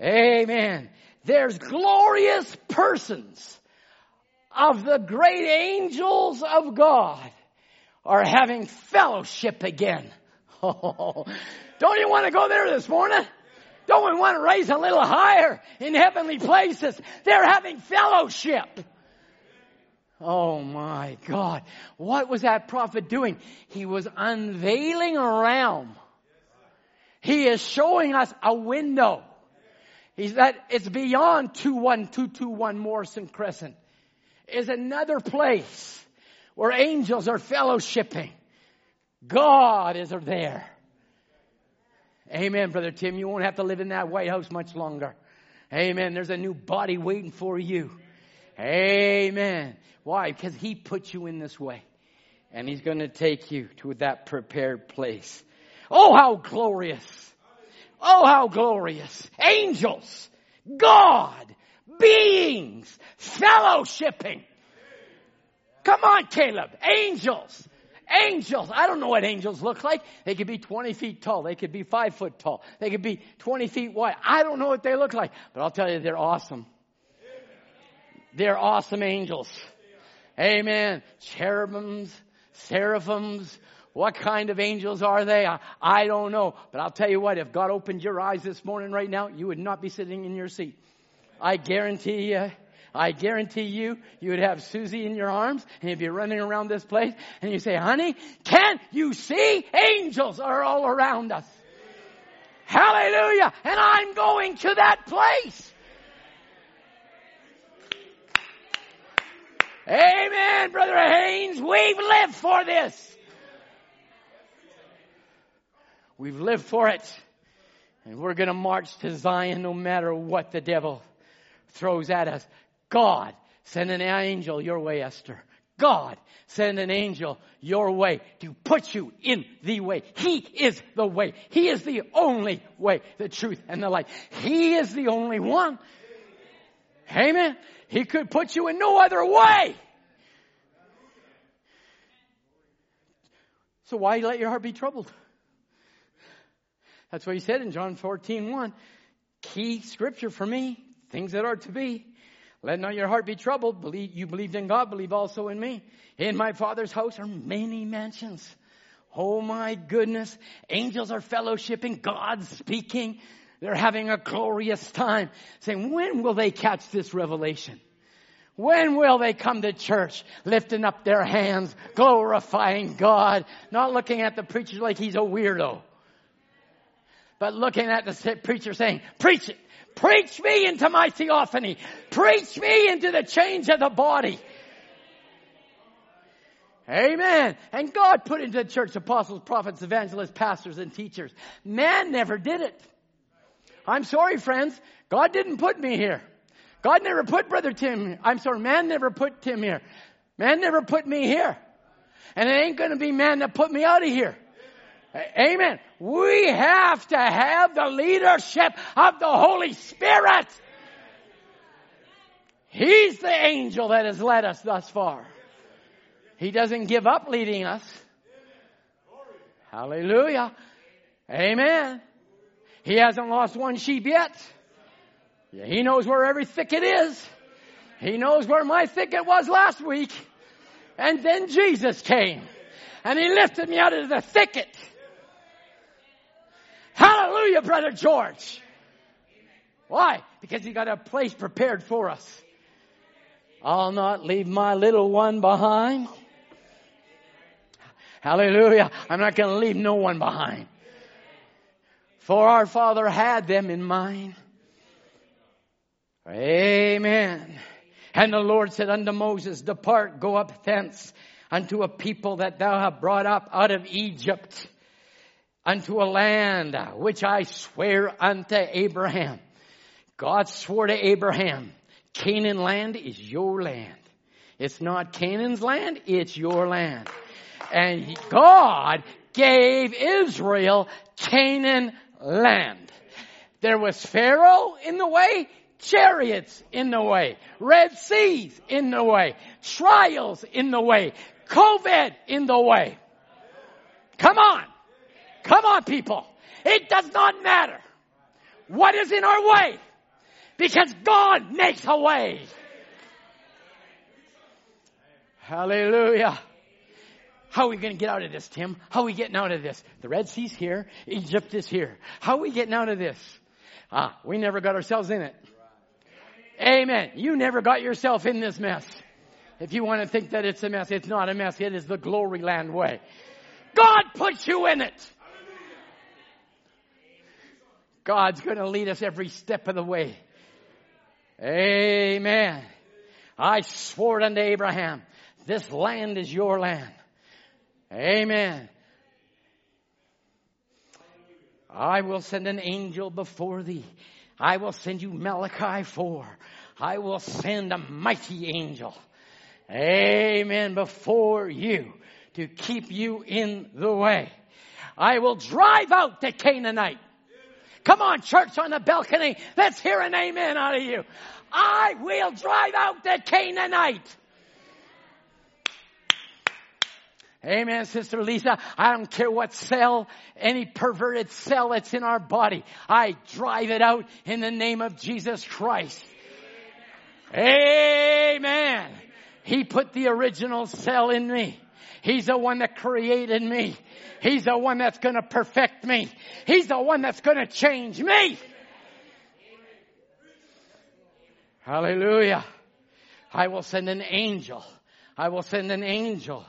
Amen. There's glorious persons of the great angels of God are having fellowship again. Oh, don't you want to go there this morning? Don't we want to raise a little higher in heavenly places? They're having fellowship. Oh my God. What was that prophet doing? He was unveiling a realm. He is showing us a window. He's that it's beyond 21221 Morrison Crescent. Is another place where angels are fellowshipping. God is there. Amen, Brother Tim. You won't have to live in that White House much longer. Amen. There's a new body waiting for you. Amen. Why? Because He put you in this way. And He's going to take you to that prepared place. Oh, how glorious. Oh, how glorious. Angels. God. Beings. Fellowshipping. Come on, Caleb. Angels. Angels. I don't know what angels look like. They could be 20 feet tall. They could be 5 foot tall. They could be 20 feet wide. I don't know what they look like. But I'll tell you, they're awesome. They're awesome angels. Amen. Cherubims, seraphims. What kind of angels are they? I, I don't know. But I'll tell you what, if God opened your eyes this morning right now, you would not be sitting in your seat. I guarantee you. I guarantee you, you would have Susie in your arms and you'd be running around this place and you say, honey, can't you see angels are all around us? Hallelujah. And I'm going to that place. Amen, Brother Haynes. We've lived for this. We've lived for it. And we're going to march to Zion no matter what the devil throws at us. God, send an angel your way, Esther. God, send an angel your way to put you in the way. He is the way. He is the only way, the truth, and the light. He is the only one. Amen. He could put you in no other way. So why let your heart be troubled? That's what he said in John 14, 1. Key scripture for me, things that are to be. Let not your heart be troubled. Believe, you believed in God, believe also in me. In my Father's house are many mansions. Oh my goodness. Angels are fellowshipping, God speaking. They're having a glorious time saying, when will they catch this revelation? When will they come to church lifting up their hands, glorifying God, not looking at the preacher like he's a weirdo, but looking at the preacher saying, preach it, preach me into my theophany, preach me into the change of the body. Amen. And God put into the church apostles, prophets, evangelists, pastors, and teachers. Man never did it. I'm sorry, friends. God didn't put me here. God never put Brother Tim, I'm sorry, man never put Tim here. Man never put me here. And it ain't gonna be man that put me out of here. Amen. We have to have the leadership of the Holy Spirit. He's the angel that has led us thus far. He doesn't give up leading us. Hallelujah. Amen. He hasn't lost one sheep yet. He knows where every thicket is. He knows where my thicket was last week. And then Jesus came and he lifted me out of the thicket. Hallelujah, brother George. Why? Because he got a place prepared for us. I'll not leave my little one behind. Hallelujah. I'm not going to leave no one behind. For our Father had them in mind. Amen. And the Lord said unto Moses, Depart, go up thence unto a people that thou hast brought up out of Egypt, unto a land which I swear unto Abraham. God swore to Abraham, Canaan land is your land. It's not Canaan's land, it's your land. And God gave Israel Canaan land. There was Pharaoh in the way, chariots in the way, Red Seas in the way, trials in the way, COVID in the way. Come on. Come on, people. It does not matter what is in our way because God makes a way. Hallelujah. How are we going to get out of this, Tim? How are we getting out of this? The Red Sea's here. Egypt is here. How are we getting out of this? Ah, we never got ourselves in it. Amen. You never got yourself in this mess. If you want to think that it's a mess, it's not a mess. It is the glory land way. God put you in it. God's going to lead us every step of the way. Amen. I swore unto Abraham, this land is your land. Amen. I will send an angel before thee. I will send you Malachi 4. I will send a mighty angel. Amen. Before you to keep you in the way. I will drive out the Canaanite. Come on, church on the balcony. Let's hear an amen out of you. I will drive out the Canaanite. Amen, Sister Lisa. I don't care what cell, any perverted cell that's in our body. I drive it out in the name of Jesus Christ. Amen. He put the original cell in me. He's the one that created me. He's the one that's to perfect me. He's the one that's to change me. Hallelujah. I will send an angel. I will send an angel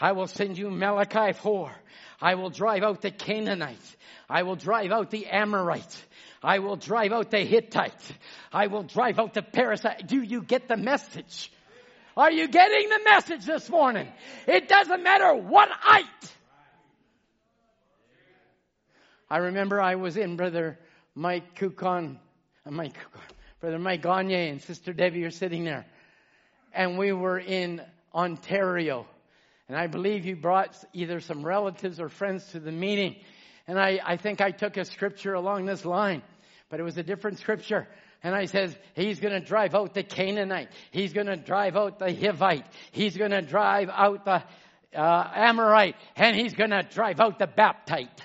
I will send you Malachi 4. I will drive out the Canaanite. I will drive out the Amorite. I will drive out the Hittite. I will drive out the parasites. Do you get the message? Are you getting the message this morning? It doesn't matter what height. I remember I was in Brother Mike Kukon, uh, Mike, Brother Mike Gagne and Sister Debbie are sitting there. And we were in Ontario. And I believe you brought either some relatives or friends to the meeting. And I, I think I took a scripture along this line, but it was a different scripture. And I says, he's going to drive out the Canaanite. He's going to drive out the Hivite. He's going to drive out the uh, Amorite. And he's going to drive out the Baptite.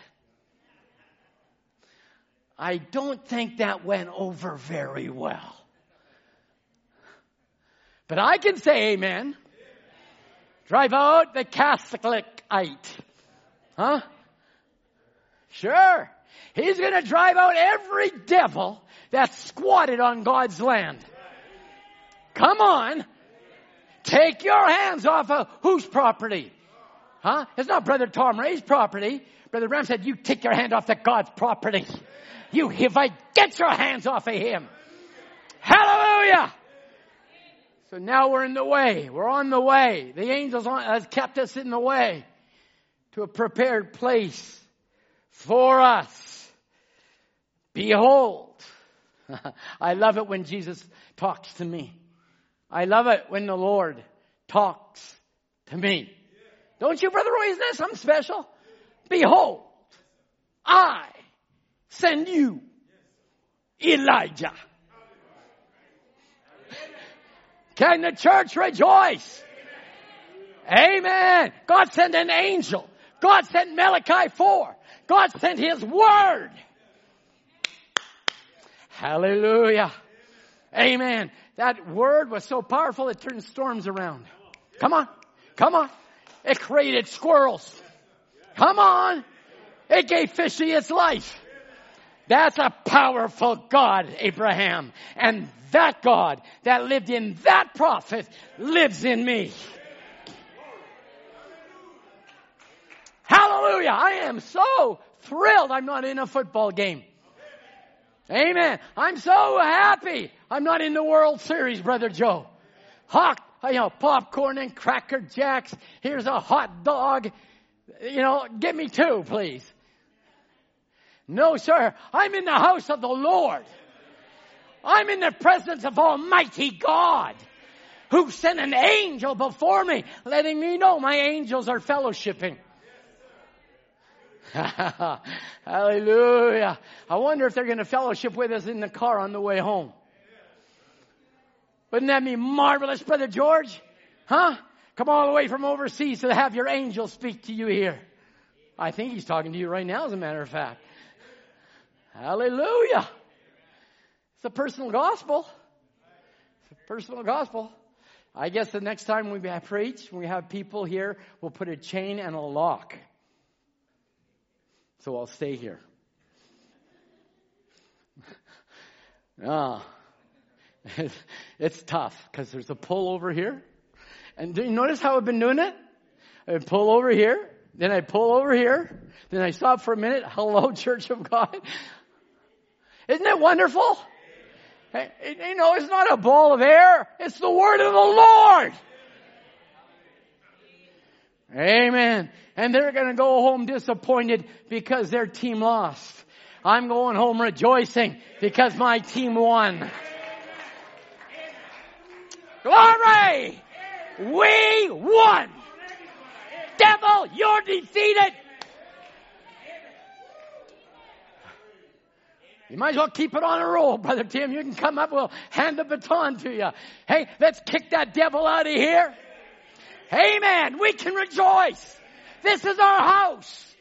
I don't think that went over very well. But I can say amen. Drive out the Catholicite. Huh? Sure. He's gonna drive out every devil that's squatted on God's land. Come on. Take your hands off of whose property? Huh? It's not Brother Tom Ray's property. Brother Branham said, you take your hand off the God's property. You Hivite, get your hands off of him. Hallelujah! So now we're in the way. We're on the way. The angels on, has kept us in the way to a prepared place for us. Behold. I love it when Jesus talks to me. I love it when the Lord talks to me. Don't you, Brother Roy? Isn't that something special? Behold, I send you Elijah. Can the church rejoice? Amen. God sent an angel. God sent Malachi 4. God sent His Word. Hallelujah. Amen. That Word was so powerful it turned storms around. Come on. Come on. It created squirrels. Come on. It gave fishy its life. That's a powerful God, Abraham. And that God that lived in that prophet lives in me. Hallelujah. I am so thrilled I'm not in a football game. Amen. I'm so happy I'm not in the World Series, Brother Joe. Hot, you know, popcorn and cracker jacks. Here's a hot dog. You know, give me two, please. No, sir. I'm in the house of the Lord. I'm in the presence of Almighty God who sent an angel before me, letting me know my angels are fellowshipping. Hallelujah. I wonder if they're going to fellowship with us in the car on the way home. Wouldn't that be marvelous, Brother George? Huh? Come all the way from overseas to have your angel speak to you here. I think he's talking to you right now, as a matter of fact. Hallelujah. It's a personal gospel. It's a personal gospel. I guess the next time we preach, we have people here, we'll put a chain and a lock. So I'll stay here. Ah, it's tough because there's a pull over here. And do you notice how I've been doing it? I pull over here, then I pull over here, then I stop for a minute. Hello, Church of God. Isn't it wonderful? You know, it's not a ball of air. It's the word of the Lord. Amen. And they're going to go home disappointed because their team lost. I'm going home rejoicing because my team won. Glory! We won! Devil, you're defeated! You might as well keep it on a roll, Brother Tim. You can come up, we'll hand the baton to you. Hey, let's kick that devil out of here. Amen. We can rejoice. This is our house.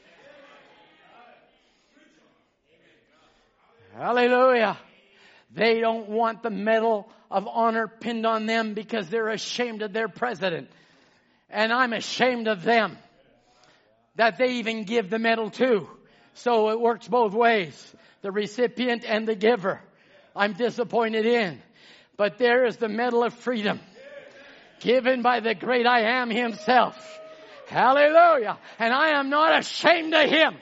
Hallelujah. They don't want the medal of honor pinned on them because they're ashamed of their president. And I'm ashamed of them that they even give the medal to. So it works both ways the recipient and the giver. I'm disappointed in. But there is the medal of freedom given by the great I am himself. Hallelujah. And I am not ashamed of him.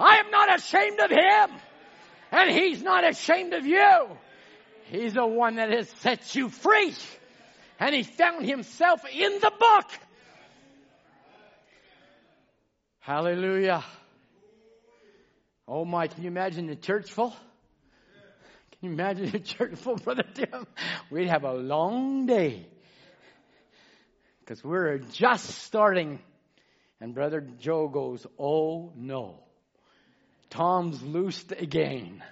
I am not ashamed of him. And he's not ashamed of you. He's the one that has set you free. And he found himself in the book. Hallelujah. Oh my, can you imagine the church full? Can you imagine the church full, Brother Tim? We'd have a long day. Because we're just starting. And Brother Joe goes, Oh no. Tom's loosed again.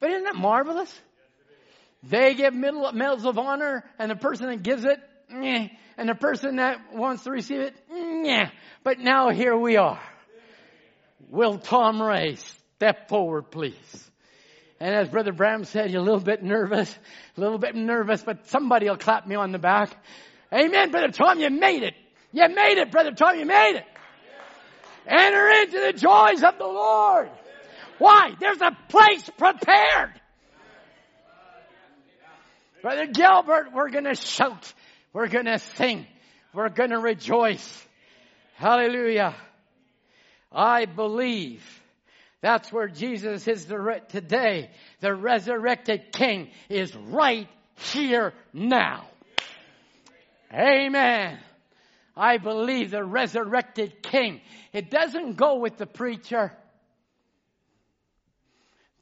But isn't that marvelous? They give medals of honor, and the person that gives it, meh, and the person that wants to receive it, meh. But now here we are. Will Tom Ray step forward, please? And as Brother Branham said, you're a little bit nervous, a little bit nervous, but somebody will clap me on the back. Amen, Brother Tom, you made it. You made it, Brother Tom, you made it. Enter into the joys of the Lord. Why? There's a place prepared. Brother Gilbert, we're to shout. We're to sing. We're to rejoice. Hallelujah. I believe that's where Jesus is today. The resurrected King is right here now. Amen. I believe the resurrected King. It doesn't go with the preacher.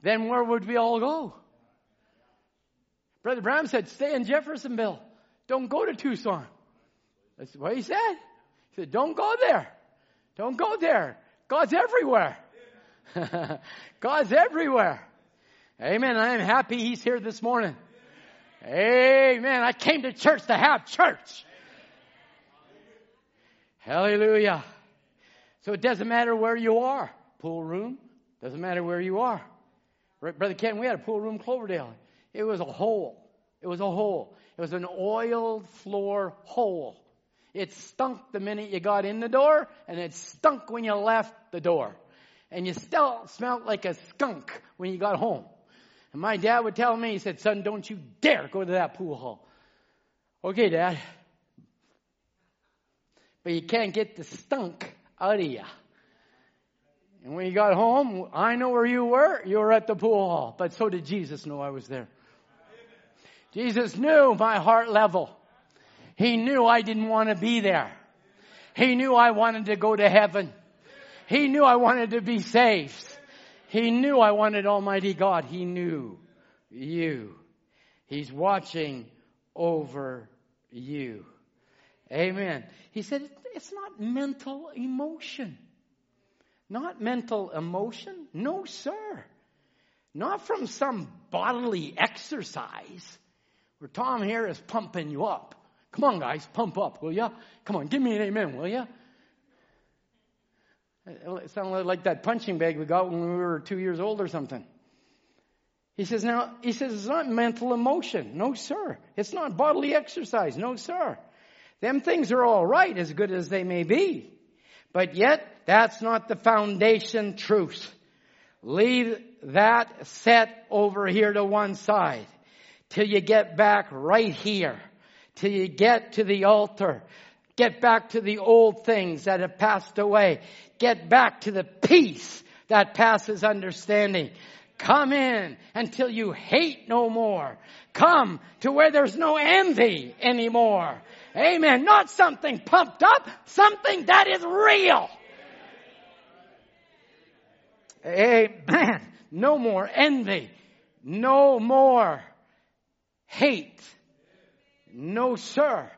Then where would we all go? Brother Branham said, stay in Jeffersonville. Don't go to Tucson. That's what he said. He said, don't go there. Don't go there. God's everywhere. God's everywhere. Amen. I am happy he's here this morning. Amen. I came to church to have church. Hallelujah. So it doesn't matter where you are. Pool room. Doesn't matter where you are. Brother Ken, we had a pool room Cloverdale. It was a hole. It was a hole. It was an oiled floor hole. It stunk the minute you got in the door, and it stunk when you left the door. And you still smelled like a skunk when you got home. And my dad would tell me, he said, son, don't you dare go to that pool hall. Okay, dad. But you can't get the stunk out of you. And when you got home, I know where you were. You were at the pool hall. But so did Jesus know I was there. Jesus knew my heart level. He knew I didn't want to be there. He knew I wanted to go to heaven. He knew I wanted to be saved. He knew I wanted Almighty God. He knew you. He's watching over you. Amen. He said it's not mental emotion. Not mental emotion. No, sir. Not from some bodily exercise where Tom here is pumping you up. Come on, guys, pump up, will ya? Come on, give me an amen, will ya? It sounded like that punching bag we got when we were two years old or something. He says, now, he says, it's not mental emotion. No, sir. It's not bodily exercise. No, sir. Them things are all right, as good as they may be. But yet, that's not the foundation truth. Leave that set over here to one side till you get back right here, till you get to the altar. Get back to the old things that have passed away. Get back to the peace that passes understanding. Come in until you hate no more. Come to where there's no envy anymore. Amen. Not something pumped up, something that is real. Amen. No more envy. No more hate. No, sir.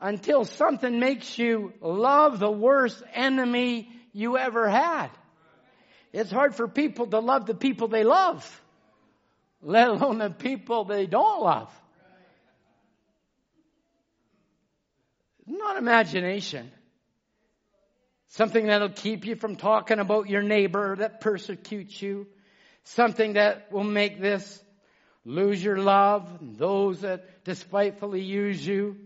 Until something makes you love the worst enemy you ever had. It's hard for people to love the people they love, let alone the people they don't love. Not imagination. Something that'll keep you from talking about your neighbor that persecutes you. Something that will make this lose your love, those that despitefully use you.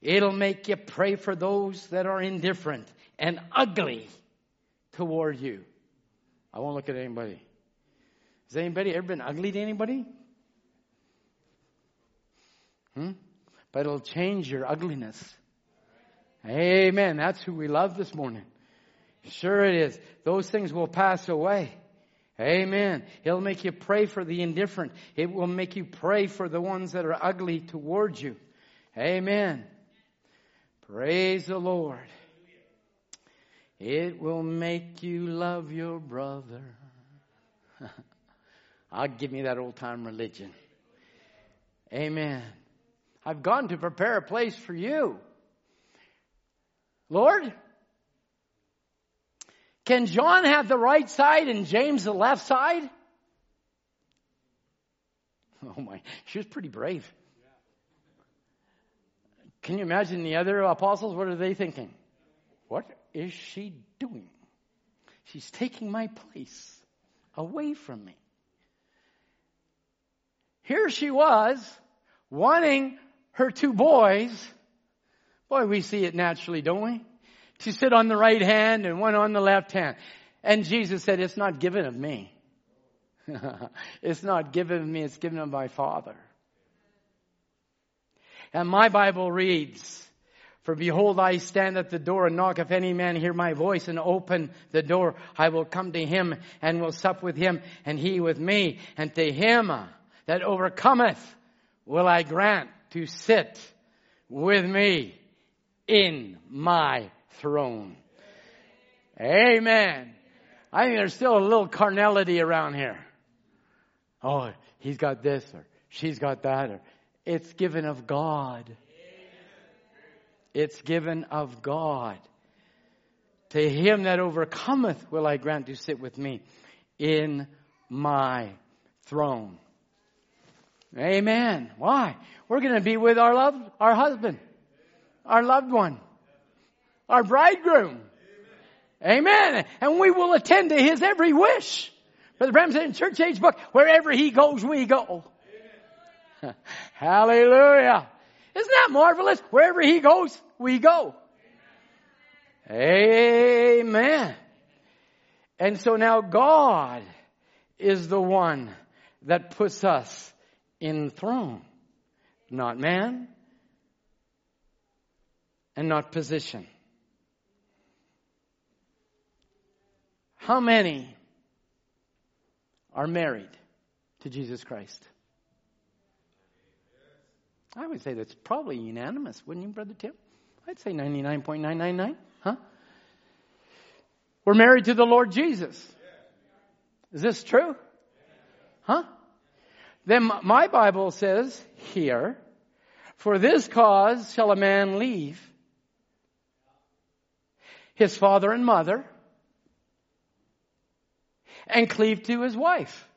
It'll make you pray for those that are indifferent and ugly toward you. I won't look at anybody. Has anybody ever been ugly to anybody? Hmm? But it'll change your ugliness. Amen. That's who we love this morning. Sure it is. Those things will pass away. Amen. It'll make you pray for the indifferent. It will make you pray for the ones that are ugly towards you. Amen. Praise the Lord. It will make you love your brother. I'll give me that old time religion. Amen. I've gone to prepare a place for you. Lord, can John have the right side and James the left side? Oh my, she was pretty brave. Can you imagine the other apostles? What are they thinking? What is she doing? She's taking my place away from me. Here she was, wanting her two boys. Boy, we see it naturally, don't we? To sit on the right hand and one on the left hand. And Jesus said, it's not given of me. it's not given of me, it's given of my Father. And my Bible reads, for behold, I stand at the door and knock. If any man hear my voice and open the door, I will come to him and will sup with him and he with me. And to him that overcometh will I grant to sit with me in my throne. Amen. I think there's still a little carnality around here. Oh, he's got this or she's got that or it's given of God. It's given of God. To him that overcometh will I grant to sit with me in my throne. Amen. Why? We're going to be with our loved, our husband, our loved one, our bridegroom. Amen. And we will attend to his every wish. Brother Branham said in Church Age book, wherever he goes, we go. Hallelujah. Isn't that marvelous? Wherever he goes, we go. Amen. And so now God is the one that puts us in throne. Not man and not position. How many are married to Jesus Christ? I would say that's probably unanimous, wouldn't you, Brother Tim? I'd say 99.999, huh? We're married to the Lord Jesus. Is this true? Huh? Then my Bible says here, for this cause shall a man leave his father and mother and cleave to his wife.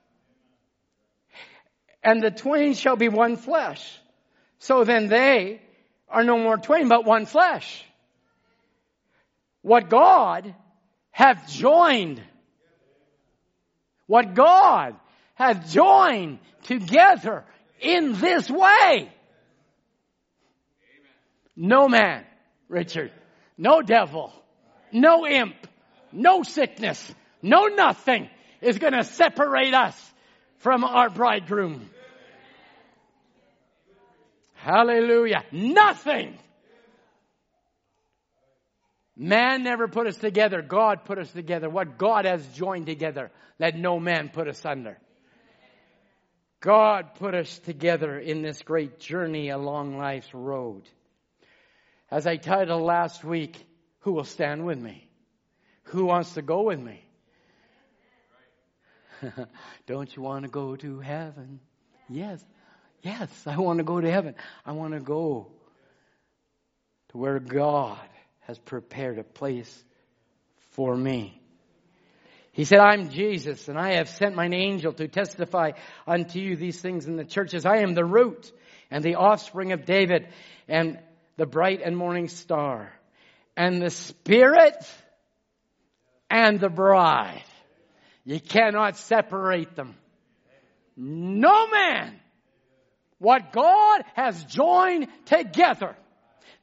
And the twain shall be one flesh. So then they are no more twain, but one flesh. What God hath joined, what God hath joined together in this way. No man, Richard, no devil, no imp, no sickness, no nothing is going to separate us from our bridegroom. Hallelujah. Nothing. Man never put us together. God put us together. What God has joined together, let no man put asunder. God put us together in this great journey along life's road. As I titled last week, who will stand with me? Who wants to go with me? Don't you want to go to heaven? Yes. Yes, I want to go to heaven. I want to go to where God has prepared a place for me. He said, I'm Jesus, and I have sent mine angel to testify unto you these things in the churches. I am the root and the offspring of David and the bright and morning star and the spirit and the bride. You cannot separate them. No man what God has joined together,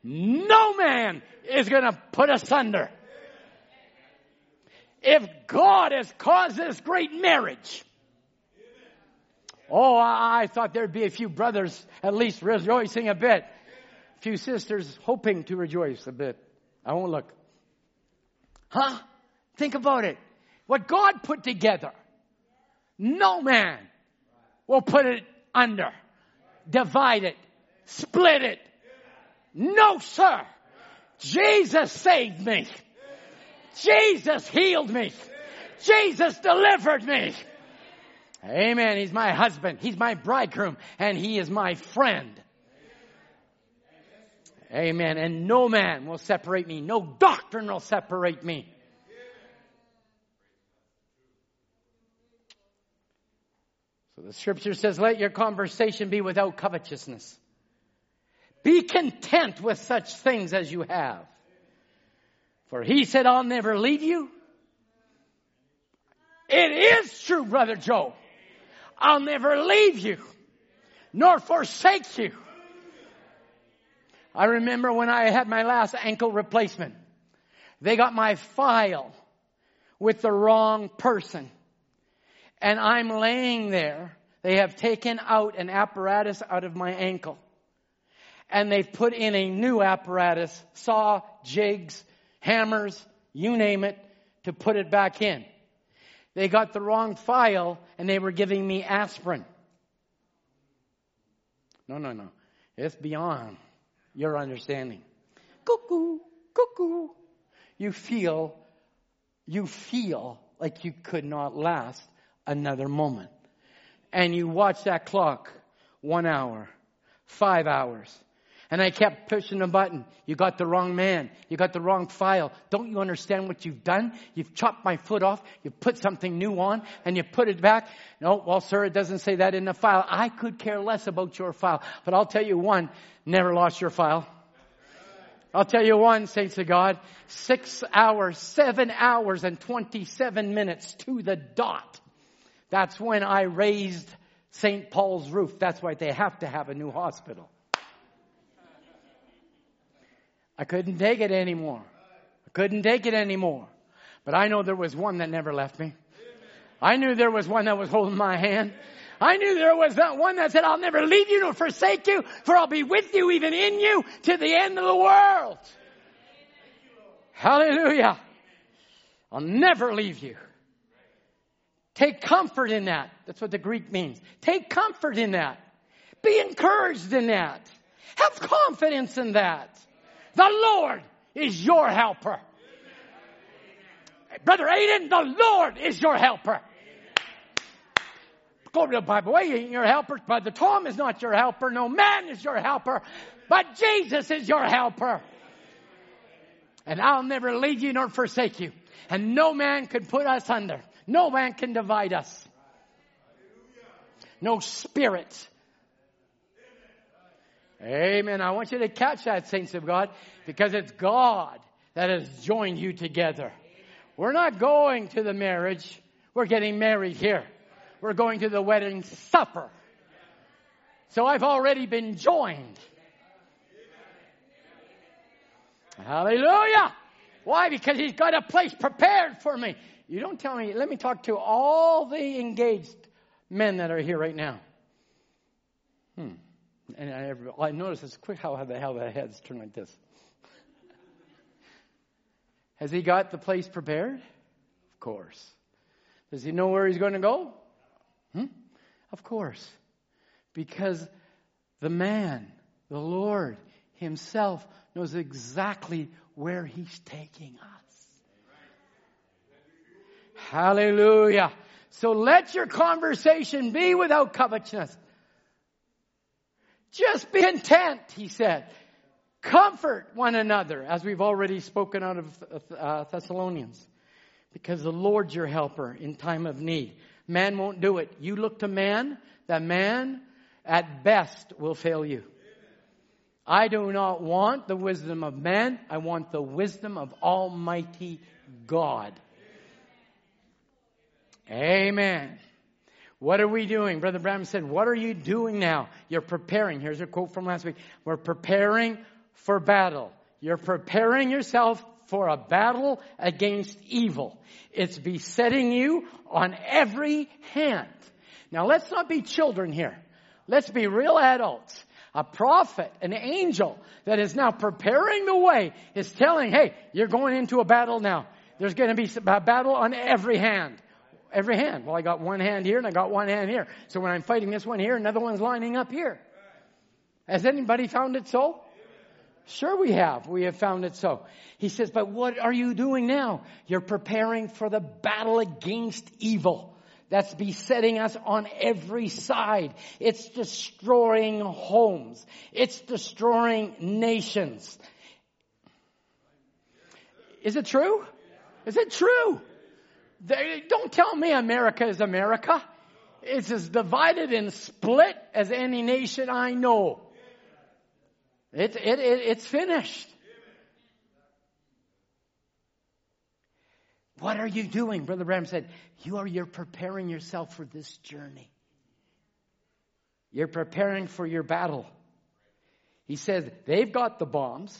no man is going to put asunder. If God has caused this great marriage, oh, I thought there'd be a few brothers at least rejoicing a bit, a few sisters hoping to rejoice a bit. I won't look. Huh? Think about it. What God put together, no man will put it under divide it, split it. No, sir. Jesus saved me. Jesus healed me. Jesus delivered me. Amen. He's my husband. He's my bridegroom and he is my friend. Amen. And no man will separate me. No doctrine will separate me. So the scripture says, let your conversation be without covetousness. Be content with such things as you have. For he said, I'll never leave you. It is true, Brother Joe. I'll never leave you, nor forsake you. I remember when I had my last ankle replacement. They got my file with the wrong person. And I'm laying there. They have taken out an apparatus out of my ankle. And they've put in a new apparatus, saw, jigs, hammers, you name it, to put it back in. They got the wrong file and they were giving me aspirin. No, no, no. It's beyond your understanding. Cuckoo, cuckoo. You feel, you feel like you could not last another moment. And you watch that clock, one hour, five hours. And I kept pushing the button. You got the wrong man. You got the wrong file. Don't you understand what you've done? You've chopped my foot off. You put something new on and you put it back. No, well, sir, it doesn't say that in the file. I could care less about your file. But I'll tell you one, never lost your file. I'll tell you one, saints of God, six hours, seven hours and 27 minutes to the dot. That's when I raised St. Paul's roof. That's why they have to have a new hospital. I couldn't take it anymore. I couldn't take it anymore. But I know there was one that never left me. I knew there was one that was holding my hand. I knew there was that one that said, I'll never leave you nor forsake you, for I'll be with you, even in you, to the end of the world. Hallelujah. I'll never leave you. Take comfort in that. That's what the Greek means. Take comfort in that. Be encouraged in that. Have confidence in that. The Lord is your helper. Brother Aiden, the Lord is your helper. Go to the Bible. He ain't your helper. Brother Tom is not your helper. No man is your helper. But Jesus is your helper. And I'll never leave you nor forsake you. And no man can put us under. No man can divide us. No spirit. Amen. I want you to catch that, saints of God, because it's God that has joined you together. We're not going to the marriage. We're getting married here. We're going to the wedding supper. So I've already been joined. Hallelujah. Why? Because he's got a place prepared for me. You don't tell me, let me talk to all the engaged men that are here right now. Hmm. And I, I notice it's quick how the hell the heads turn like this. Has he got the place prepared? Of course. Does he know where he's going to go? Hmm? Of course. Because the man, the Lord himself, knows exactly where he's taking us. Hallelujah. So let your conversation be without covetousness. Just be content, he said. Comfort one another, as we've already spoken out of uh, Thessalonians. Because the Lord's your helper in time of need. Man won't do it. You look to man, that man at best will fail you. I do not want the wisdom of man. I want the wisdom of Almighty God. Amen. What are we doing? Brother Branham said, What are you doing now? You're preparing. Here's a quote from last week. We're preparing for battle. You're preparing yourself for a battle against evil. It's besetting you on every hand. Now let's not be children here. Let's be real adults. A prophet, an angel that is now preparing the way is telling, hey, you're going into a battle now. There's going to be a battle on every hand. Every hand. Well, I got one hand here and I got one hand here. So when I'm fighting this one here, another one's lining up here. Has anybody found it so? Sure we have. We have found it so. He says, but what are you doing now? You're preparing for the battle against evil that's besetting us on every side. It's destroying homes. It's destroying nations. Is it true? Is it true? Don't tell me America is America. It's as divided and split as any nation I know. It, it, it, it's finished. What are you doing? Brother Branham said, You are you're preparing yourself for this journey. You're preparing for your battle. He says, They've got the bombs,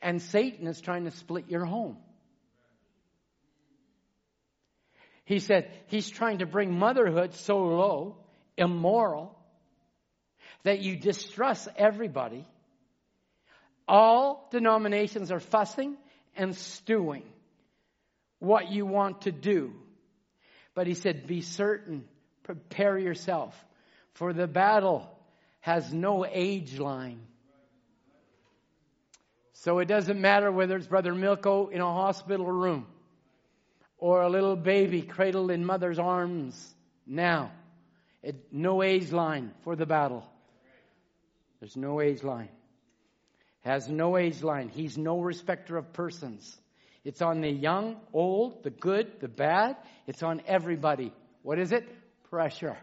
and Satan is trying to split your home. He said, He's trying to bring motherhood so low, immoral, that you distrust everybody. All denominations are fussing and stewing what you want to do. But he said, be certain, prepare yourself, for the battle has no age line. So it doesn't matter whether it's Brother Milko in a hospital room or a little baby cradled in mother's arms now. It, no age line for the battle. There's no age line. Has no age line. He's no respecter of persons. It's on the young, old, the good, the bad. It's on everybody. What is it? Pressure.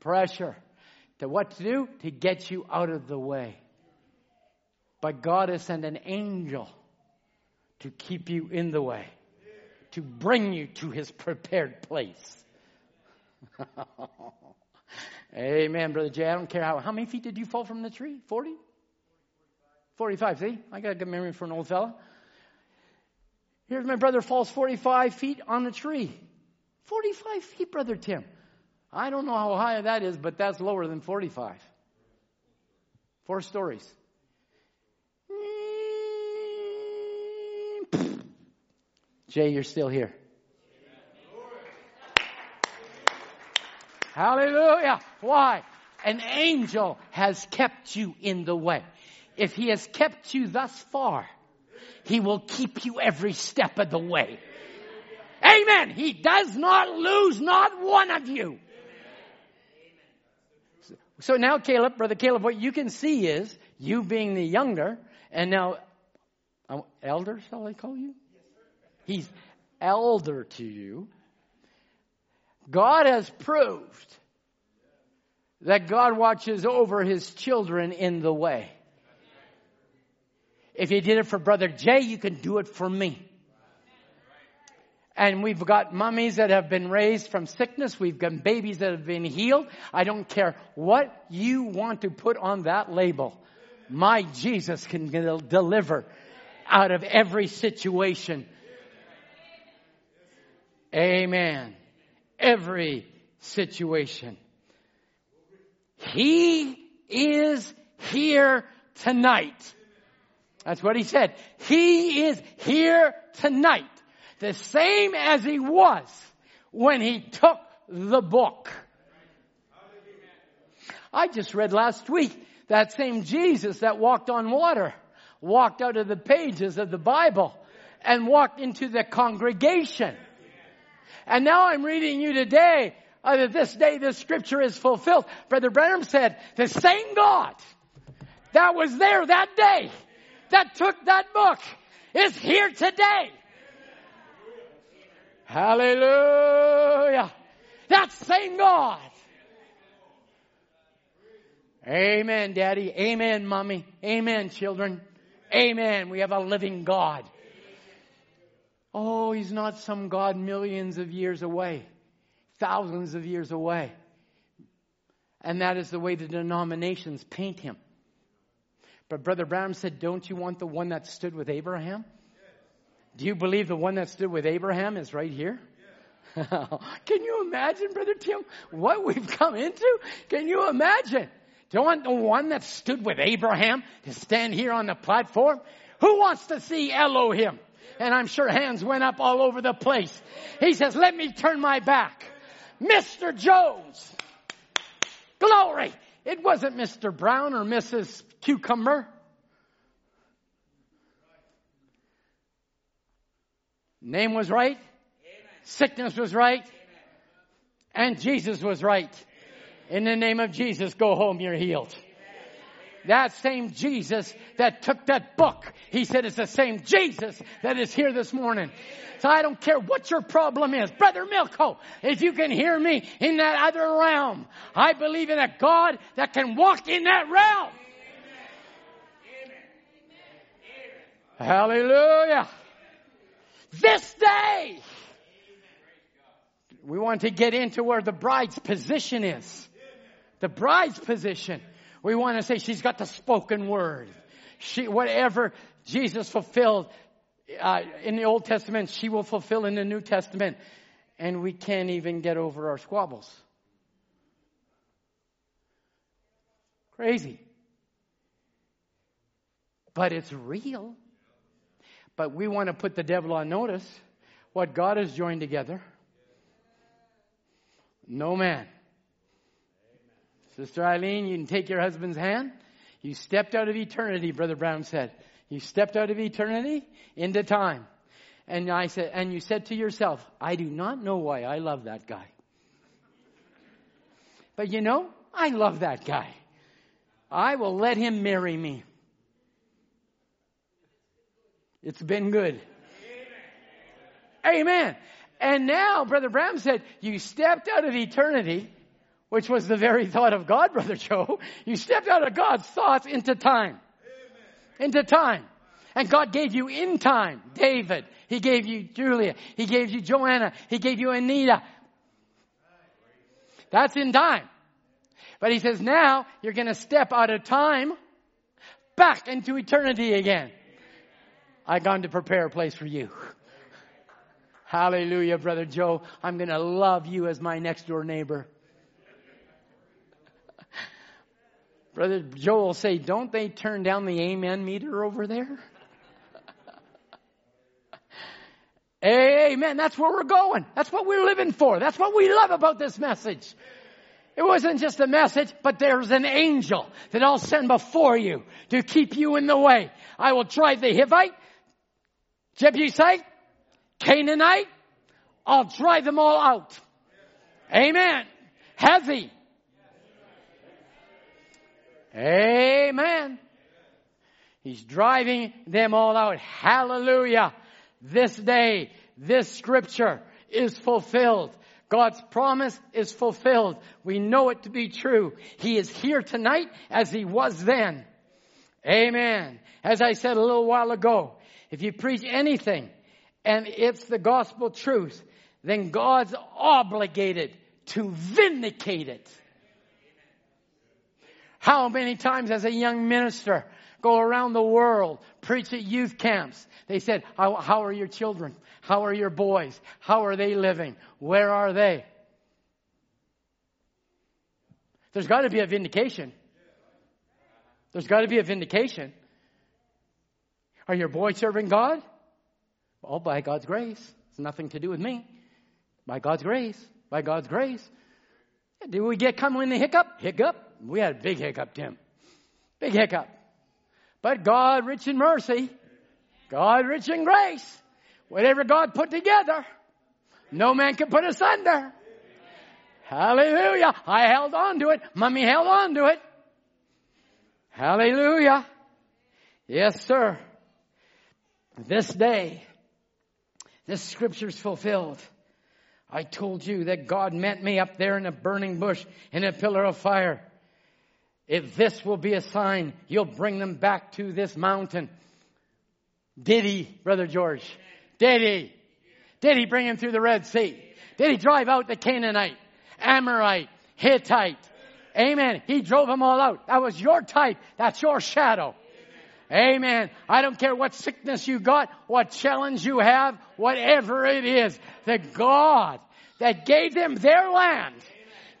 Pressure. To what to do? To get you out of the way. But God has sent an angel to keep you in the way, to bring you to his prepared place. Amen, Brother Jay. I don't care how. How many feet did you fall from the tree? 40? 45. See? I got a good memory for an old fella. Here's my brother falls 45 feet on the tree. 45 feet, Brother Tim. I don't know how high that is, but that's lower than 45. Four stories. Jay, you're still here. Hallelujah. Why? An angel has kept you in the way. If he has kept you thus far, he will keep you every step of the way. Amen. He does not lose not one of you. So now, Caleb, brother Caleb, what you can see is you being the younger, and now, um, elder, shall I call you? He's elder to you. God has proved that God watches over his children in the way. If you did it for Brother Jay, you can do it for me. And we've got mummies that have been raised from sickness. We've got babies that have been healed. I don't care what you want to put on that label. My Jesus can deliver out of every situation. Amen. Every situation. He is here tonight. That's what he said. He is here tonight. The same as he was when he took the book. I just read last week that same Jesus that walked on water walked out of the pages of the Bible and walked into the congregation. And now I'm reading you today uh, that this day this scripture is fulfilled. Brother Branham said, the same God that was there that day that took that book is here today. Hallelujah. That same God. Amen, Daddy. Amen, Mommy. Amen, children. Amen. We have a living God. Oh, He's not some God millions of years away, thousands of years away. And that is the way the denominations paint Him. But Brother Branham said, Don't you want the one that stood with Abraham? Do you believe the one that stood with Abraham is right here? Can you imagine, Brother Tim, what we've come into? Can you imagine? Do you want the one that stood with Abraham to stand here on the platform? Who wants to see Elohim? And I'm sure hands went up all over the place. He says, let me turn my back. Mr. Jones. Glory. It wasn't Mr. Brown or Mrs. Cucumber. Name was right. Sickness was right. And Jesus was right. In the name of Jesus, go home, you're healed. That same Jesus that took that book, he said it's the same Jesus that is here this morning. So I don't care what your problem is. Brother Milko, if you can hear me in that other realm, I believe in a God that can walk in that realm. Hallelujah. This day, we want to get into where the bride's position is. The bride's position. We want to say she's got the spoken word. She, whatever Jesus fulfilled uh, in the Old Testament, she will fulfill in the New Testament. And we can't even get over our squabbles. Crazy. But it's real. But we want to put the devil on notice. What God has joined together, no man. Sister Eileen, you can take your husband's hand. You stepped out of eternity, Brother Brown said. You stepped out of eternity into time. And I said, and you said to yourself, I do not know why I love that guy. But you know, I love that guy. I will let him marry me. It's been good. Amen. And now, Brother Branham said, you stepped out of eternity, which was the very thought of God, Brother Joe. You stepped out of God's thoughts into time. Into time. And God gave you in time, David. He gave you Julia. He gave you Joanna. He gave you Anita. That's in time. But he says now you're going to step out of time back into eternity again. I've gone to prepare a place for you. Hallelujah, Brother Joe. I'm going to love you as my next door neighbor. Brother Joel say, Don't they turn down the amen meter over there? amen. That's where we're going. That's what we're living for. That's what we love about this message. It wasn't just a message, but there's an angel that I'll send before you to keep you in the way. I will drive the Hivite, Jebusite, Canaanite, I'll drive them all out. Amen. Has he? Amen. He's driving them all out. Hallelujah. This day, this scripture is fulfilled. God's promise is fulfilled. We know it to be true. He is here tonight as he was then. Amen. As I said a little while ago, if you preach anything and it's the gospel truth, then God's obligated to vindicate it. How many times as a young minister go around the world, preach at youth camps. They said, how, how, are your children? How are your boys? How are they living? Where are they? There's got to be a vindication. There's got to be a vindication. Are your boys serving God? All by God's grace. It's nothing to do with me. By God's grace. By God's grace. Did we get come in the hiccup? Hiccup? We had a big hiccup, Tim. Big hiccup. But God rich in mercy. God rich in grace. Whatever God put together, no man can put asunder. Hallelujah. I held on to it. Mummy held on to it. Hallelujah. Yes, sir. This day, this scripture's fulfilled. I told you that God met me up there in a burning bush in a pillar of fire. If this will be a sign, you'll bring them back to this mountain. Did he, Brother George? Did he? Did he bring him through the Red Sea? Did he drive out the Canaanite, Amorite, Hittite? Amen. He drove them all out. That was your type. That's your shadow. Amen. I don't care what sickness you got, what challenge you have, whatever it is. The God that gave them their land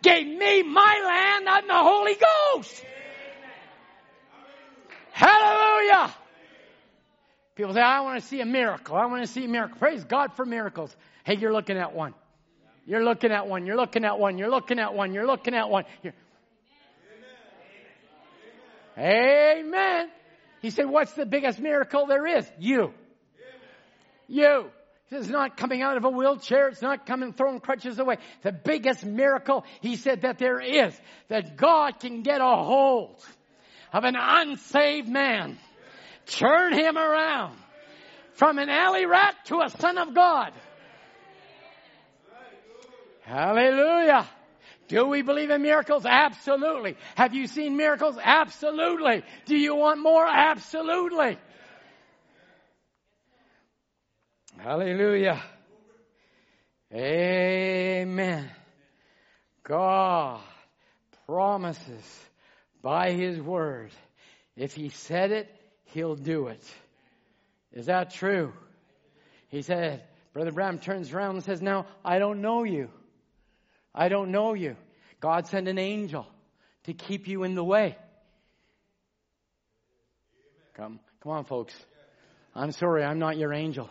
gave me my land and the Holy Ghost. Hallelujah. People say, I want to see a miracle. I want to see a miracle. Praise God for miracles. Hey, you're looking at one. You're looking at one. You're looking at one. You're looking at one. You're looking at one. You're... Amen. He said, What's the biggest miracle there is? You. You. It's not coming out of a wheelchair. It's not coming throwing crutches away. The biggest miracle, he said, that there is, that God can get a hold of an unsaved man, turn him around from an alley rat to a son of God. Hallelujah. Do we believe in miracles? Absolutely. Have you seen miracles? Absolutely. Do you want more? Absolutely. Hallelujah. Amen. God promises by His Word. If He said it, He'll do it. Is that true? He said, Brother Branham turns around and says, Now, I don't know you. I don't know you. God sent an angel to keep you in the way. Come, come on, folks. I'm sorry, I'm not your angel.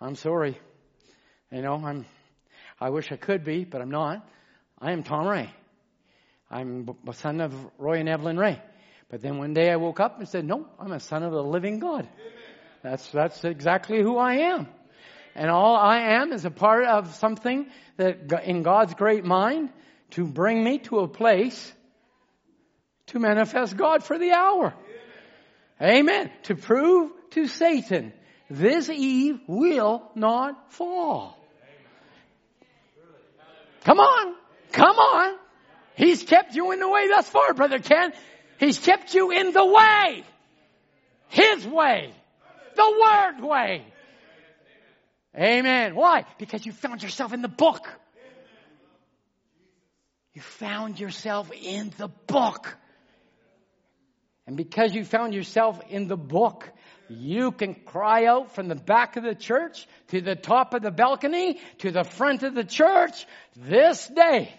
I'm sorry. You know, I'm, I wish I could be, but I'm not. I am Tom Ray. I'm a son of Roy and Evelyn Ray. But then one day I woke up and said, no, I'm a son of the living God. That's, that's exactly who I am. And all I am is a part of something that in God's great mind to bring me to a place to manifest God for the hour. Amen. To prove to Satan this Eve will not fall. Come on. Come on. He's kept you in the way thus far, Brother Ken. He's kept you in the way. His way. The Word way. Amen. Why? Because you found yourself in the book. You found yourself in the book. And because you found yourself in the book, you can cry out from the back of the church to the top of the balcony to the front of the church this day.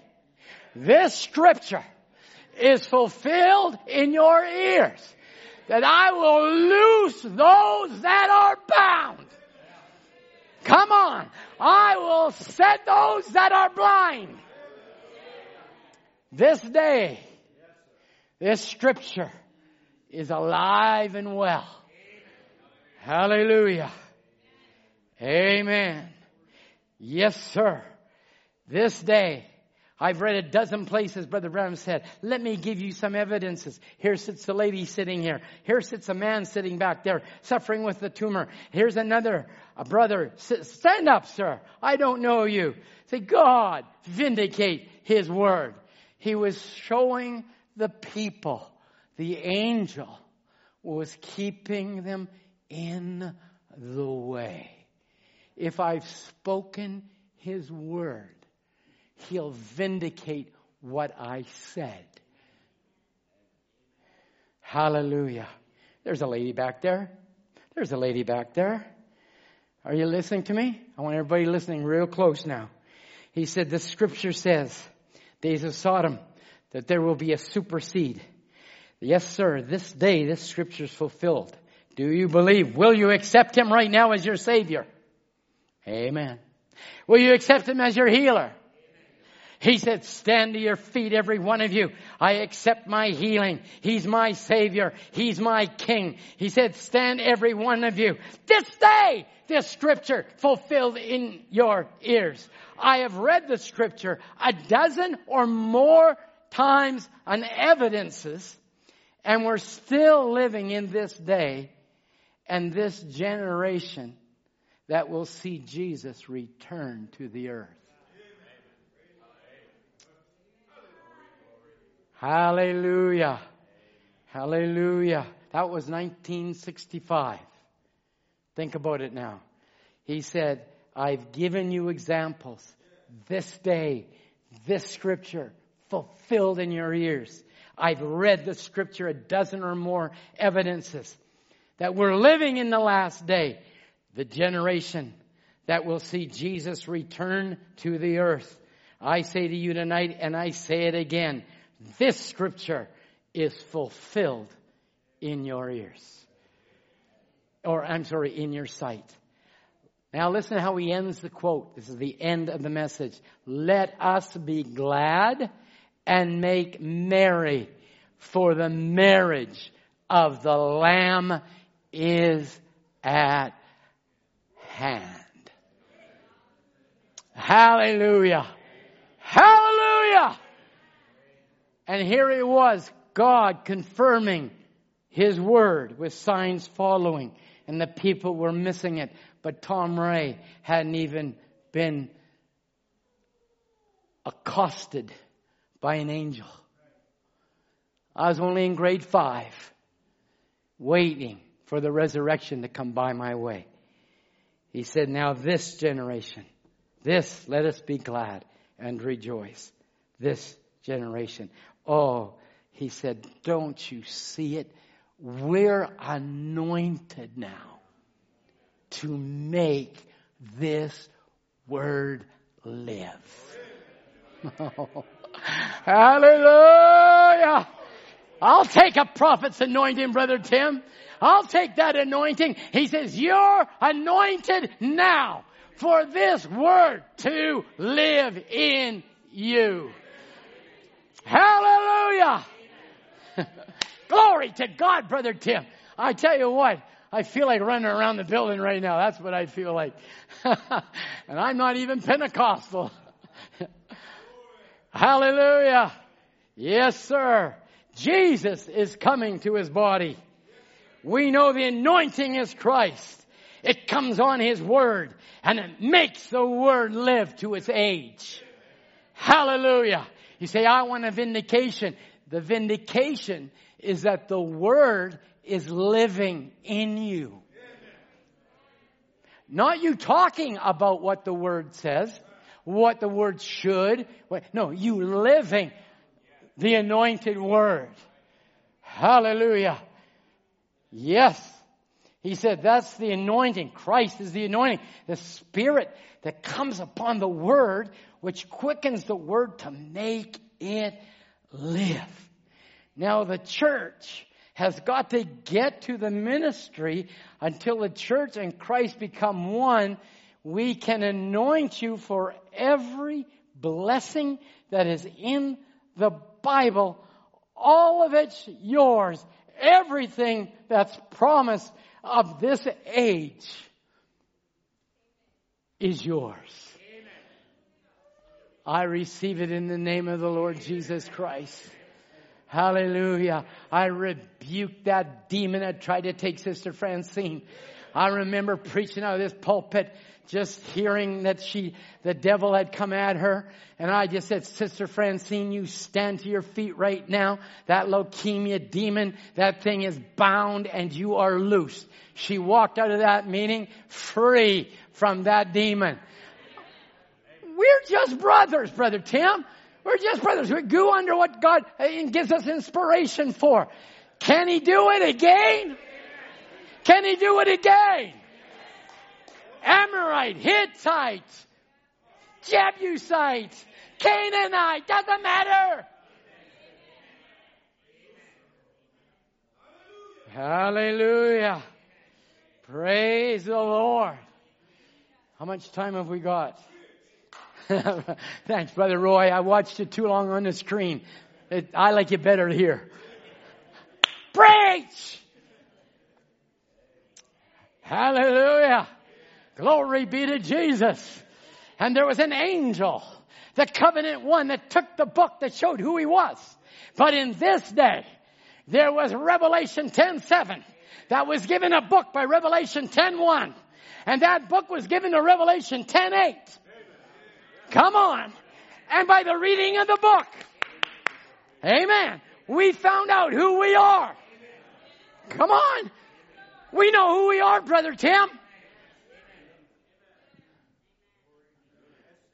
This scripture is fulfilled in your ears that I will loose those that are bound. Come on. I will set those that are blind. This day, this scripture is alive and well. Hallelujah. Amen. Yes, sir. This day, I've read a dozen places, Brother Brown said, let me give you some evidences. Here sits the lady sitting here. Here sits a man sitting back there, suffering with the tumor. Here's another, a brother. Stand up, sir. I don't know you. Say, God, vindicate His word. He was showing the people, the angel was keeping them in the way. If I've spoken His word, He'll vindicate what I said. Hallelujah. There's a lady back there. There's a lady back there. Are you listening to me? I want everybody listening real close now. He said, the scripture says, days of Sodom, that there will be a supersede. Yes, sir, this day, this scripture is fulfilled. Do you believe? Will you accept Him right now as your Savior? Amen. Will you accept Him as your healer? He said, stand to your feet, every one of you. I accept my healing. He's my Savior. He's my King. He said, stand every one of you. This day, this scripture fulfilled in your ears. I have read the scripture a dozen or more times on evidences, and we're still living in this day and this generation that will see Jesus return to the earth. Hallelujah. Hallelujah. That was 1965. Think about it now. He said, I've given you examples this day, this scripture fulfilled in your ears. I've read the scripture a dozen or more evidences that we're living in the last day, the generation that will see Jesus return to the earth. I say to you tonight, and I say it again, this scripture is fulfilled in your ears. Or, I'm sorry, in your sight. Now listen how he ends the quote. This is the end of the message. Let us be glad and make merry for the marriage of the Lamb is at hand. Hallelujah. Hallelujah. And here it was, God confirming His word with signs following. And the people were missing it. But Tom Ray hadn't even been accosted by an angel. I was only in grade five, waiting for the resurrection to come by my way. He said, now this generation, this, let us be glad and rejoice. This generation. Oh, he said, don't you see it? We're anointed now to make this word live. Hallelujah. I'll take a prophet's anointing, Brother Tim. I'll take that anointing. He says, you're anointed now for this word to live in you. Hallelujah. Glory to God, Brother Tim. I tell you what, I feel like running around the building right now. That's what I feel like. and I'm not even Pentecostal. Hallelujah. Yes, sir. Jesus is coming to his body. We know the anointing is Christ. It comes on his word and it makes the word live to its age. Hallelujah. You say, I want a vindication. The vindication is that the word is living in you. Not you talking about what the word says, what the word should. No, you living the anointed word. Hallelujah. Yes. He said that's the anointing. Christ is the anointing. The spirit that comes upon the word, which quickens the word to make it live. Now the church has got to get to the ministry until the church and Christ become one. We can anoint you for every blessing that is in the Bible. All of it's yours. Everything that's promised of this age is yours. I receive it in the name of the Lord Jesus Christ. Hallelujah. I rebuke that demon that tried to take Sister Francine. I remember preaching out of this pulpit, just hearing that she, the devil had come at her. And I just said, Sister Francine, you stand to your feet right now. That leukemia demon, that thing is bound and you are loose. She walked out of that meeting free from that demon. We're just brothers, Brother Tim. We're just brothers. We go under what God uh, gives us inspiration for. Can He do it again? Can He do it again? Amorite, Hittite, Jebusite, Canaanite, doesn't matter. Hallelujah. Praise the Lord. How much time have we got? Thanks, Brother Roy. I watched it too long on the screen. It, I like it better here. Preach! Hallelujah. Glory be to Jesus. And there was an angel, the covenant one that took the book that showed who he was. But in this day, there was Revelation 10:7 that was given a book by Revelation 10:1. And that book was given to Revelation 10:8. Come on. And by the reading of the book, amen, we found out who we are. Come on. We know who we are, Brother Tim.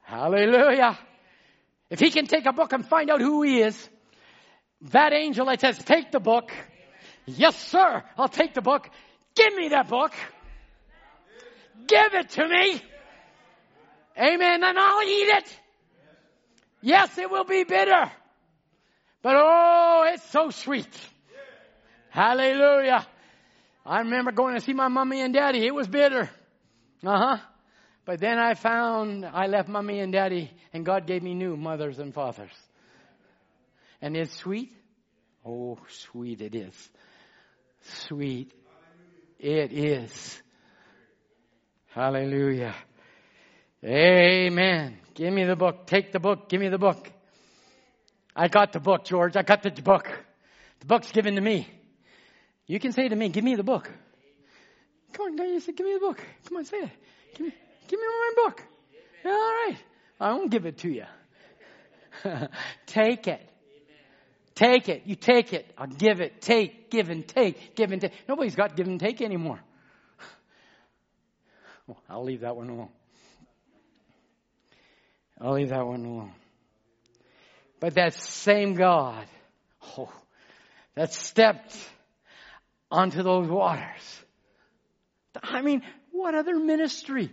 Hallelujah. If he can take a book and find out who he is, that angel that says, take the book. Yes, sir. I'll take the book. Give me that book. Give it to me. Amen. And I'll eat it. Yes, it will be bitter. But oh, it's so sweet. Hallelujah. I remember going to see my mommy and daddy. It was bitter. Uh huh. But then I found I left mommy and daddy and God gave me new mothers and fathers. And it's sweet. Oh, sweet it is. Sweet. It is. Hallelujah. Amen. Give me the book. Take the book. Give me the book. I got the book, George. I got the book. The book's given to me. You can say to me, give me the book. Come on, don't you say, give me the book. Come on, say it. Give me, give me my book. All right. I won't give it to you. take it. Take it. You take it. I'll give it. Take, give and take, give and take. Nobody's got give and take anymore. Well, I'll leave that one alone. I'll leave that one alone. But that same God, oh, that stepped onto those waters. I mean, what other ministry?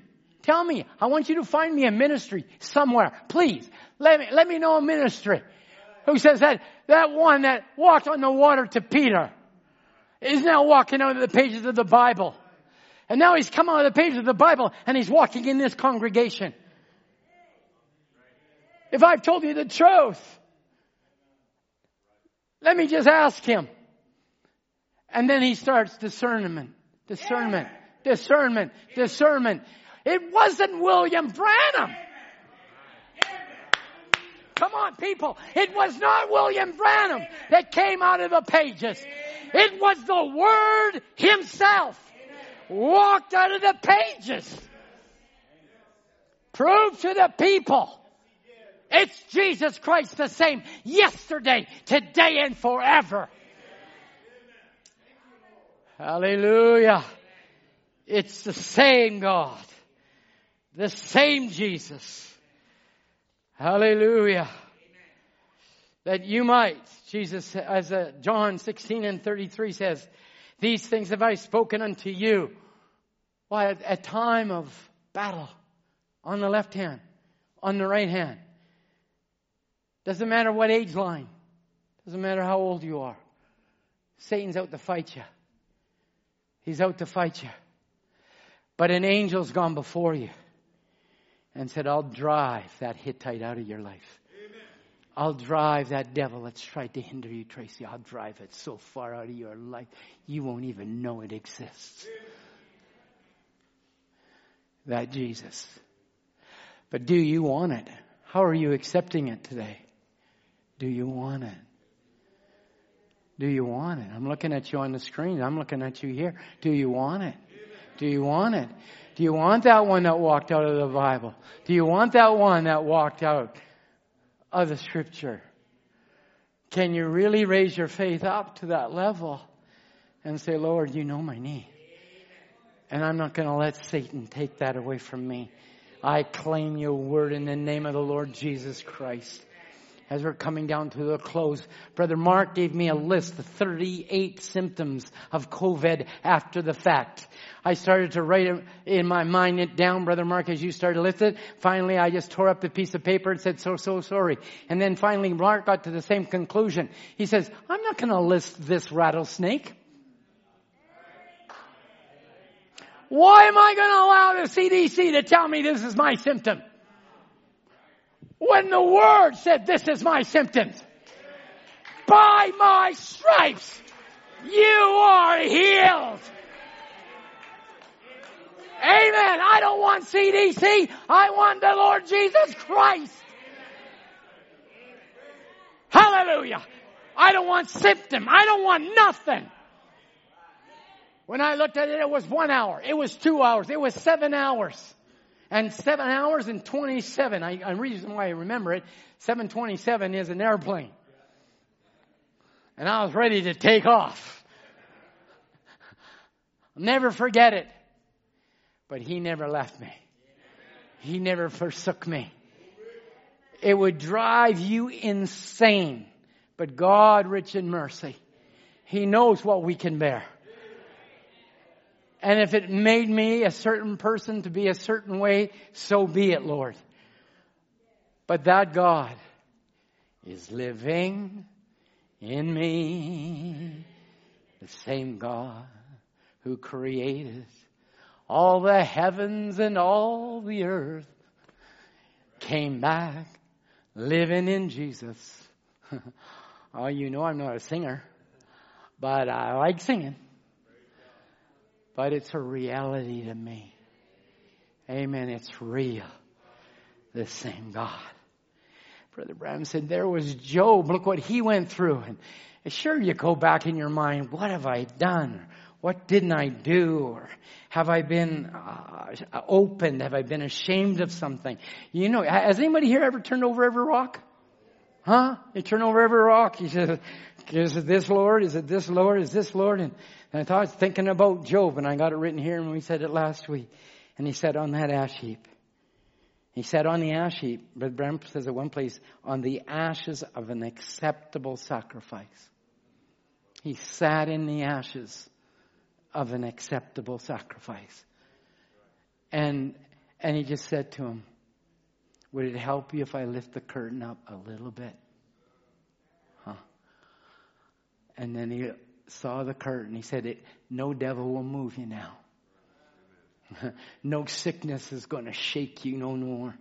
Tell me. I want you to find me a ministry somewhere. Please. Let me, let me know a ministry. Who says that, that one that walked on the water to Peter is now walking out of the pages of the Bible. And now he's come out of the pages of the Bible and he's walking in this congregation. If I've told you the truth, let me just ask him. And then he starts discernment, discernment, discernment, discernment. It wasn't William Branham. Come on, people. It was not William Branham that came out of the pages. It was the Word Himself walked out of the pages. Prove to the people it's Jesus Christ the same yesterday, today, and forever. Hallelujah. It's the same God. The same Jesus. Hallelujah. That you might, Jesus, as uh, John 16 and 33 says, these things have I spoken unto you. Why, at a time of battle, on the left hand, on the right hand. Doesn't matter what age line. Doesn't matter how old you are. Satan's out to fight you. He's out to fight you. But an angel's gone before you and said, I'll drive that Hittite out of your life. Amen. I'll drive that devil that's tried to hinder you, Tracy. I'll drive it so far out of your life, you won't even know it exists. Amen. That Jesus. But do you want it? How are you accepting it today? Do you want it? Do you want it? I'm looking at you on the screen. I'm looking at you here. Do you want it? Do you want it? Do you want that one that walked out of the Bible? Do you want that one that walked out of the scripture? Can you really raise your faith up to that level and say, Lord, you know my need. And I'm not going to let Satan take that away from me. I claim your word in the name of the Lord Jesus Christ as we're coming down to the close. Brother Mark gave me a list of 38 symptoms of COVID after the fact. I started to write it in my mind it down, Brother Mark, as you started to list it. Finally, I just tore up the piece of paper and said, so, so sorry. And then finally, Mark got to the same conclusion. He says, I'm not going to list this rattlesnake. Why am I going to allow the CDC to tell me this is my symptom? When the word said, this is my symptoms. By my stripes, you are healed. Amen. I don't want CDC. I want the Lord Jesus Christ. Hallelujah. I don't want symptom. I don't want nothing. When I looked at it, it was one hour. It was two hours. It was seven hours and seven hours and 27. I, the reason why I remember it, 727 is an airplane. And I was ready to take off. I'll never forget it. But he never left me. He never forsook me. It would drive you insane. But God, rich in mercy, He knows what we can bear. And if it made me a certain person to be a certain way, so be it, Lord. But that God is living in me. The same God who created all the heavens and all the earth came back living in Jesus. oh, you know I'm not a singer, but I like singing but it's a reality to me. Amen. It's real. The same God. Brother Branham said, there was Job. Look what he went through. And sure, you go back in your mind, what have I done? What didn't I do? Or have I been uh, opened? Have I been ashamed of something? You know, has anybody here ever turned over every rock? Huh? You turn over every rock. You said, is it this Lord? Is it this Lord? Is this Lord? And, and I thought thinking about Job and I got it written here and we said it last week. And he said on that ash heap, he said on the ash heap, Brother Branham says at one place, on the ashes of an acceptable sacrifice. He sat in the ashes of an acceptable sacrifice. And, and he just said to him, would it help you if I lift the curtain up a little bit? Huh? And then he saw the curtain. He said, no devil will move you now. no sickness is going to shake you no more.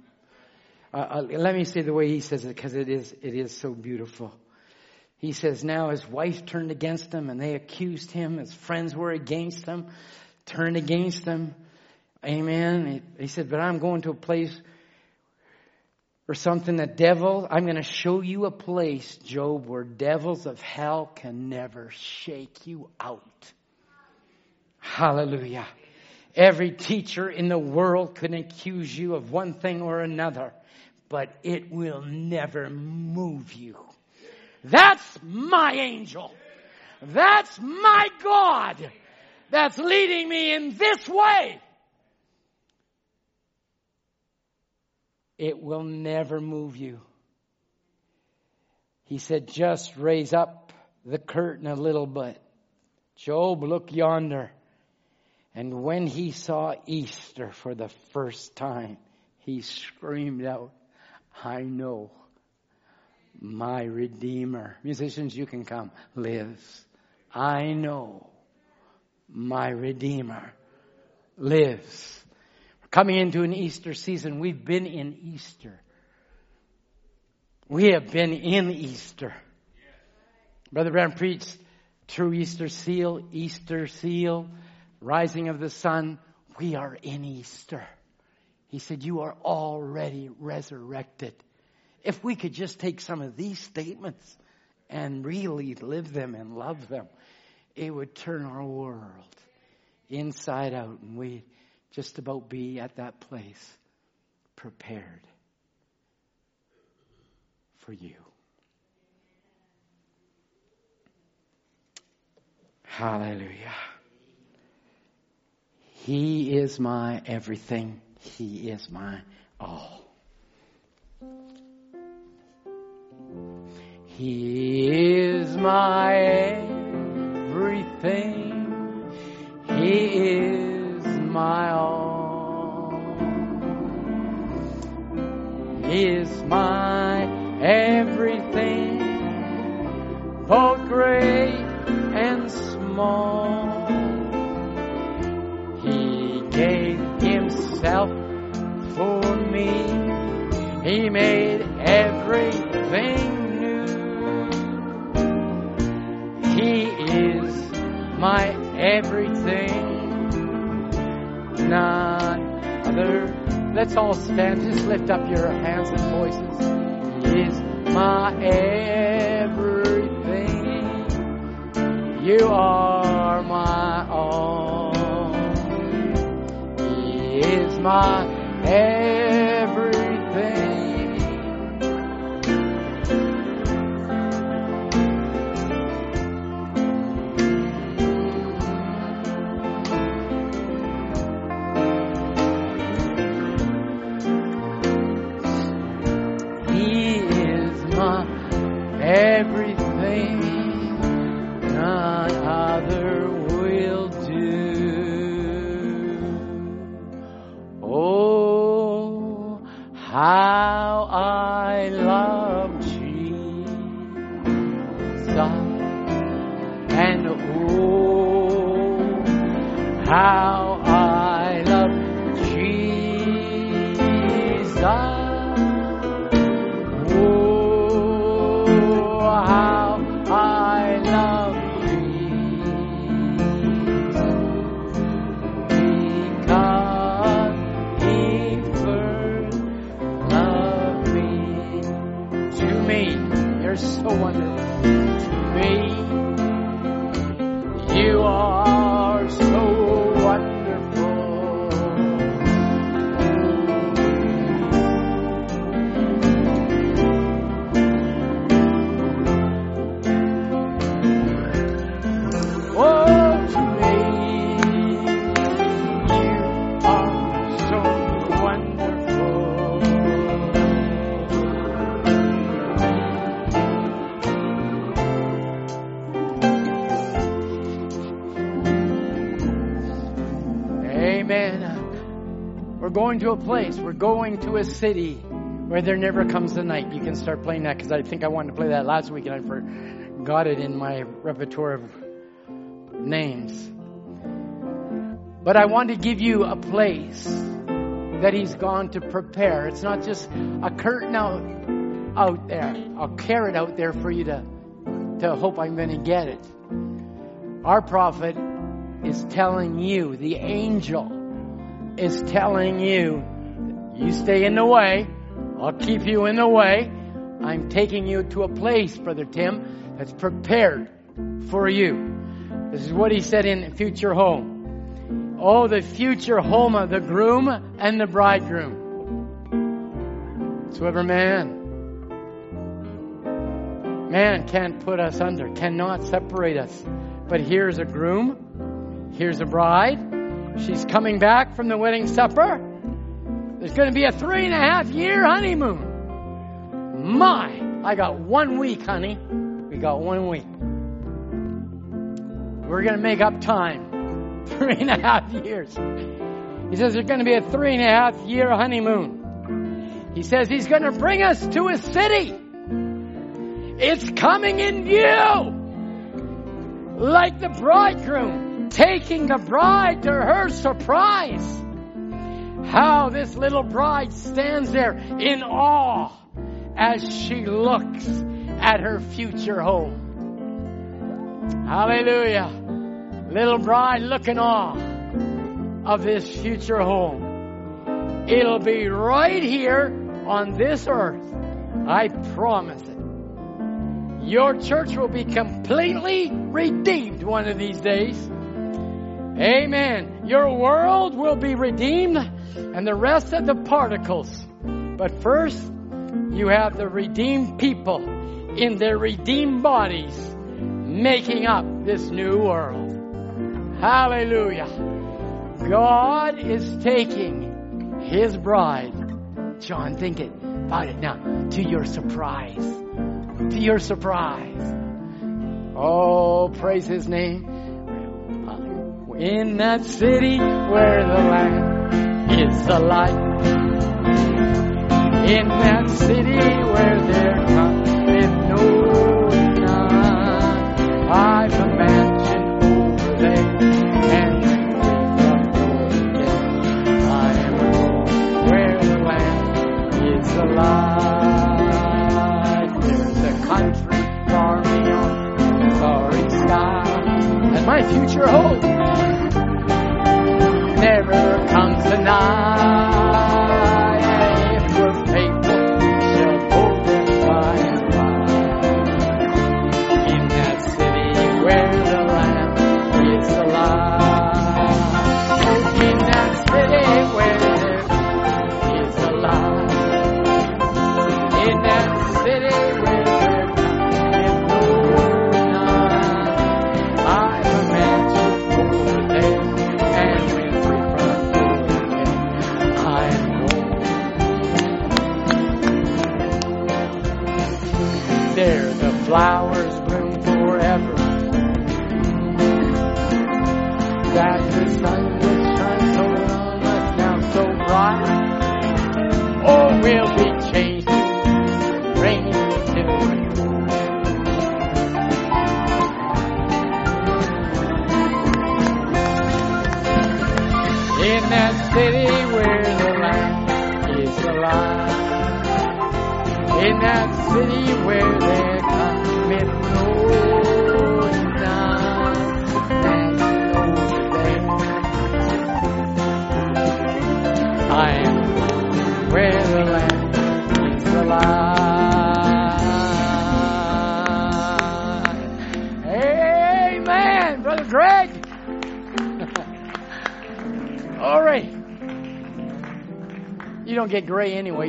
Uh, uh, let me say the way he says it because it is, it is so beautiful. He says now his wife turned against him and they accused him. His friends were against him, turned against him. Amen. He, he said, but I'm going to a place or something that devil, I'm going to show you a place, Job, where devils of hell can never shake you out. Hallelujah. Every teacher in the world can accuse you of one thing or another, but it will never move you. That's my angel. That's my God that's leading me in this way. It will never move you. He said, just raise up the curtain a little bit. Job, look yonder. And when he saw Easter for the first time, he screamed out, I know my Redeemer. Musicians, you can come. Lives. I know my Redeemer lives. Coming into an Easter season. We've been in Easter. We have been in Easter. Brother Brown preached true Easter seal, Easter seal, rising of the sun. We are in Easter. He said, you are already resurrected. If we could just take some of these statements and really live them and love them, it would turn our world inside out and we'd just about be at that place prepared for you. Hallelujah. He is my everything. He is my all. He is my everything. He is my. He is my everything, both great and small. He gave himself for me. He made everything new. He is my everything. None other. Let's all stand. Just lift up your hands and voices. He is my everything. You are my all. He is my everything. Oh, how going to a place, we're going to a city where there never comes a night. You can start playing that because I think I wanted to play that last week and I forgot it in my repertoire of names. But I want to give you a place that He's gone to prepare. It's not just a curtain out, out there, a carrot out there for you to, to hope I'm going to get it. Our prophet is telling you, the angel is telling you, you stay in the way, I'll keep you in the way. I'm taking you to a place, Brother Tim, that's prepared for you. This is what he said in Future Home. Oh, the future home of the groom and the bridegroom. So ever man, man can't put us under, cannot separate us. But here's a groom, here's a bride. She's coming back from the wedding supper. There's going to be a three and a half year honeymoon. My, I got one week, honey. We got one week. We're going to make up time. Three and a half years. He says there's going to be a three and a half year honeymoon. He says he's going to bring us to a city. It's coming in view. Like the bridegroom taking the bride to her surprise. How this little bride stands there in awe as she looks at her future home. Hallelujah. Little bride, look in awe of this future home. It'll be right here on this earth. I promise it. Your church will be completely redeemed one of these days. Amen. Your world will be redeemed and the rest of the particles. But first, you have the redeemed people in their redeemed bodies making up this new world. Hallelujah. God is taking his bride. John, think it about it now. To your surprise. To your surprise. Oh, praise his name. In that city where the Lamb is the light. In that city where there cometh no night. I've a mansion over there, and when we again, I am home where the Lamb is the light. There's a country far beyond the starry sky, and my future home comes a night.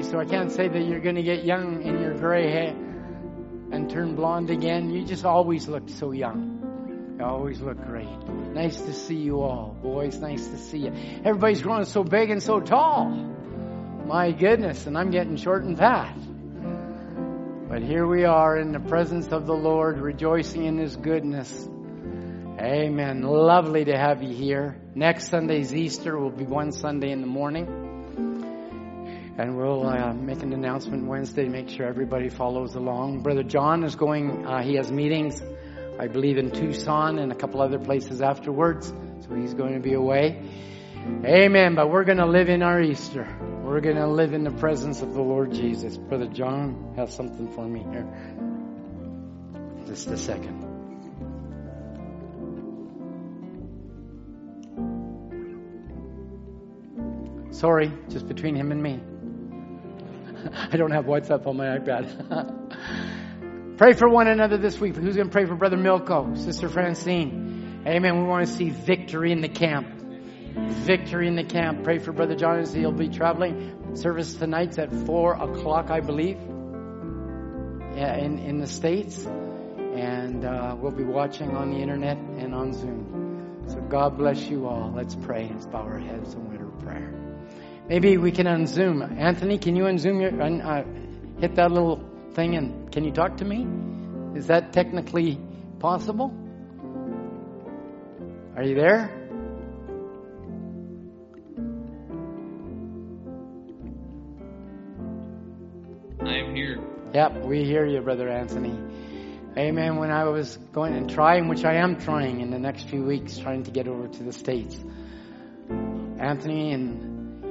So I can't say that you're going to get young in your gray hair and turn blonde again. You just always look so young. You always look great. Nice to see you all. Boys, nice to see you. Everybody's growing so big and so tall. My goodness, and I'm getting short and fat. But here we are in the presence of the Lord, rejoicing in His goodness. Amen. Lovely to have you here. Next Sunday's Easter will be one Sunday in the morning. And we'll uh, make an announcement Wednesday make sure everybody follows along. Brother John is going, uh, he has meetings, I believe, in Tucson and a couple other places afterwards. So he's going to be away. Amen. But we're going to live in our Easter. We're going to live in the presence of the Lord Jesus. Brother John has something for me here. Just a second. Sorry, just between him and me. I don't have WhatsApp on my iPad. pray for one another this week. Who's going to pray for Brother Milko, Sister Francine? Amen. We want to see victory in the camp. Victory in the camp. Pray for Brother John as he'll be traveling. Service tonight's at 4 o'clock, I believe, in, in the States. And uh, we'll be watching on the internet and on Zoom. So God bless you all. Let's pray. Let's bow our heads and a prayer. Maybe we can unzoom. Anthony, can you unzoom your, un, uh, hit that little thing and can you talk to me? Is that technically possible? Are you there? I am here. Yep, we hear you, Brother Anthony. Amen. When I was going and trying, which I am trying in the next few weeks, trying to get over to the States, Anthony and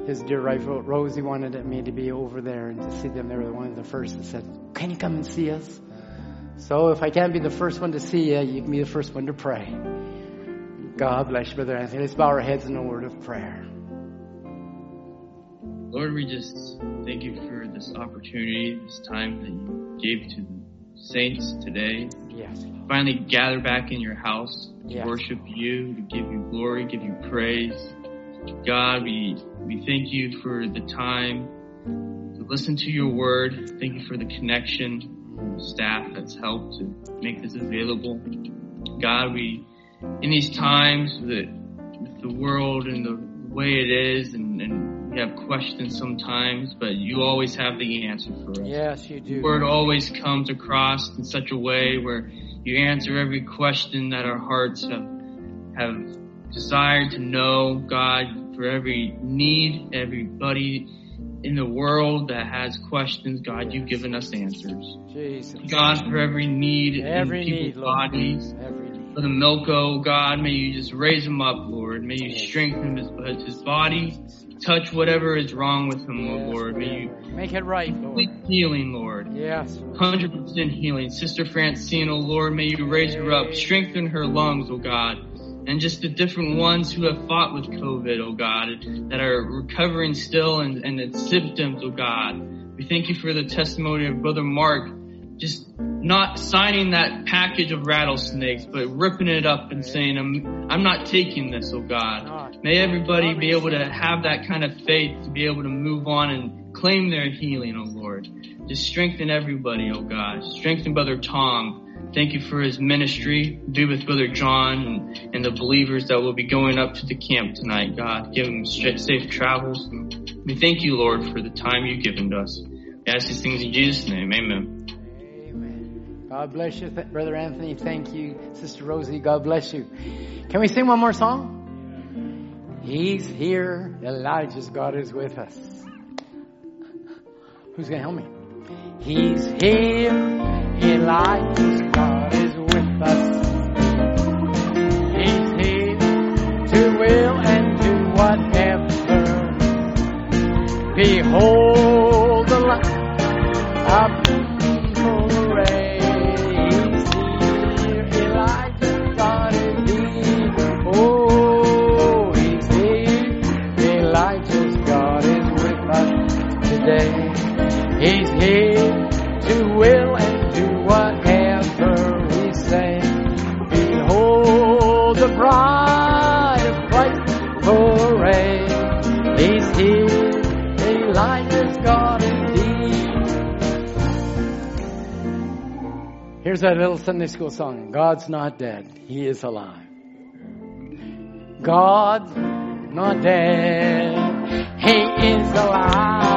his dear wife Rosie wanted me to be over there and to see them. They were one of the first that said, Can you come and see us? So if I can't be the first one to see you, you can be the first one to pray. God bless you, Brother Anthony. Let's bow our heads in a word of prayer. Lord, we just thank you for this opportunity, this time that you gave to the saints today. Yes. Finally gather back in your house to Yes. worship you, to give you glory, give you praise. God, we, we thank you for the time to listen to your word. Thank you for the connection, staff that's helped to make this available. God, we, in these times that with the world and the way it is and, and we have questions sometimes, but you always have the answer for us. Yes, you do. word always comes across in such a way where you answer every question that our hearts have have desired to know, God, for every need, everybody in the world that has questions, God, you've given us answers. Jesus. God, for every need Every in people's Lord. bodies, Every need. for the Milko, oh God, may you just raise him up, Lord. May you Yes. strengthen his, his body, touch whatever is wrong with him, oh Yes, Lord. May you. Make it right, Lord. complete healing, Lord. Yes. 100% healing. Sister Francine, oh Lord, may you raise her up, strengthen her lungs, oh God. And just the different ones who have fought with COVID, oh God, that are recovering still and, and its symptoms, oh God. We thank you for the testimony of Brother Mark, just not signing that package of rattlesnakes, but ripping it up and saying, I'm, I'm not taking this, oh God. May everybody be able to have that kind of faith to be able to move on and claim their healing, oh Lord. Just strengthen everybody, oh God. Strengthen Brother Tom. Thank you for his ministry. Be with Brother John and, and the believers that will be going up to the camp tonight, God. Give them safe travels. We thank you, Lord, for the time you've given to us. We ask these things in Jesus' name. Amen. Amen. God bless you, Th- Brother Anthony. Thank you, Sister Rosie. God bless you. Can we sing one more song? He's here. Elijah's God is with us. Who's going to help me? He's here. he Elijah's God is with us. He's here to will and do whatever. Behold the Lamb up Here's that little Sunday school song. God's not dead. He is alive. God's not dead. He is alive.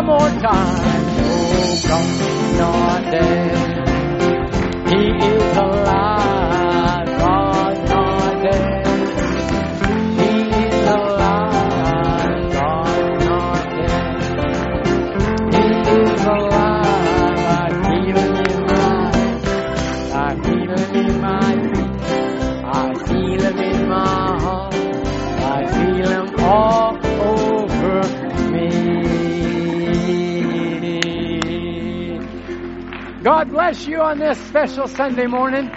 One more time. Bless you on this special Sunday morning.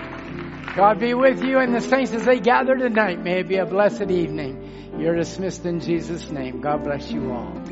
God be with you and the saints as they gather tonight. May it be a blessed evening. You're dismissed in Jesus' name. God bless you all.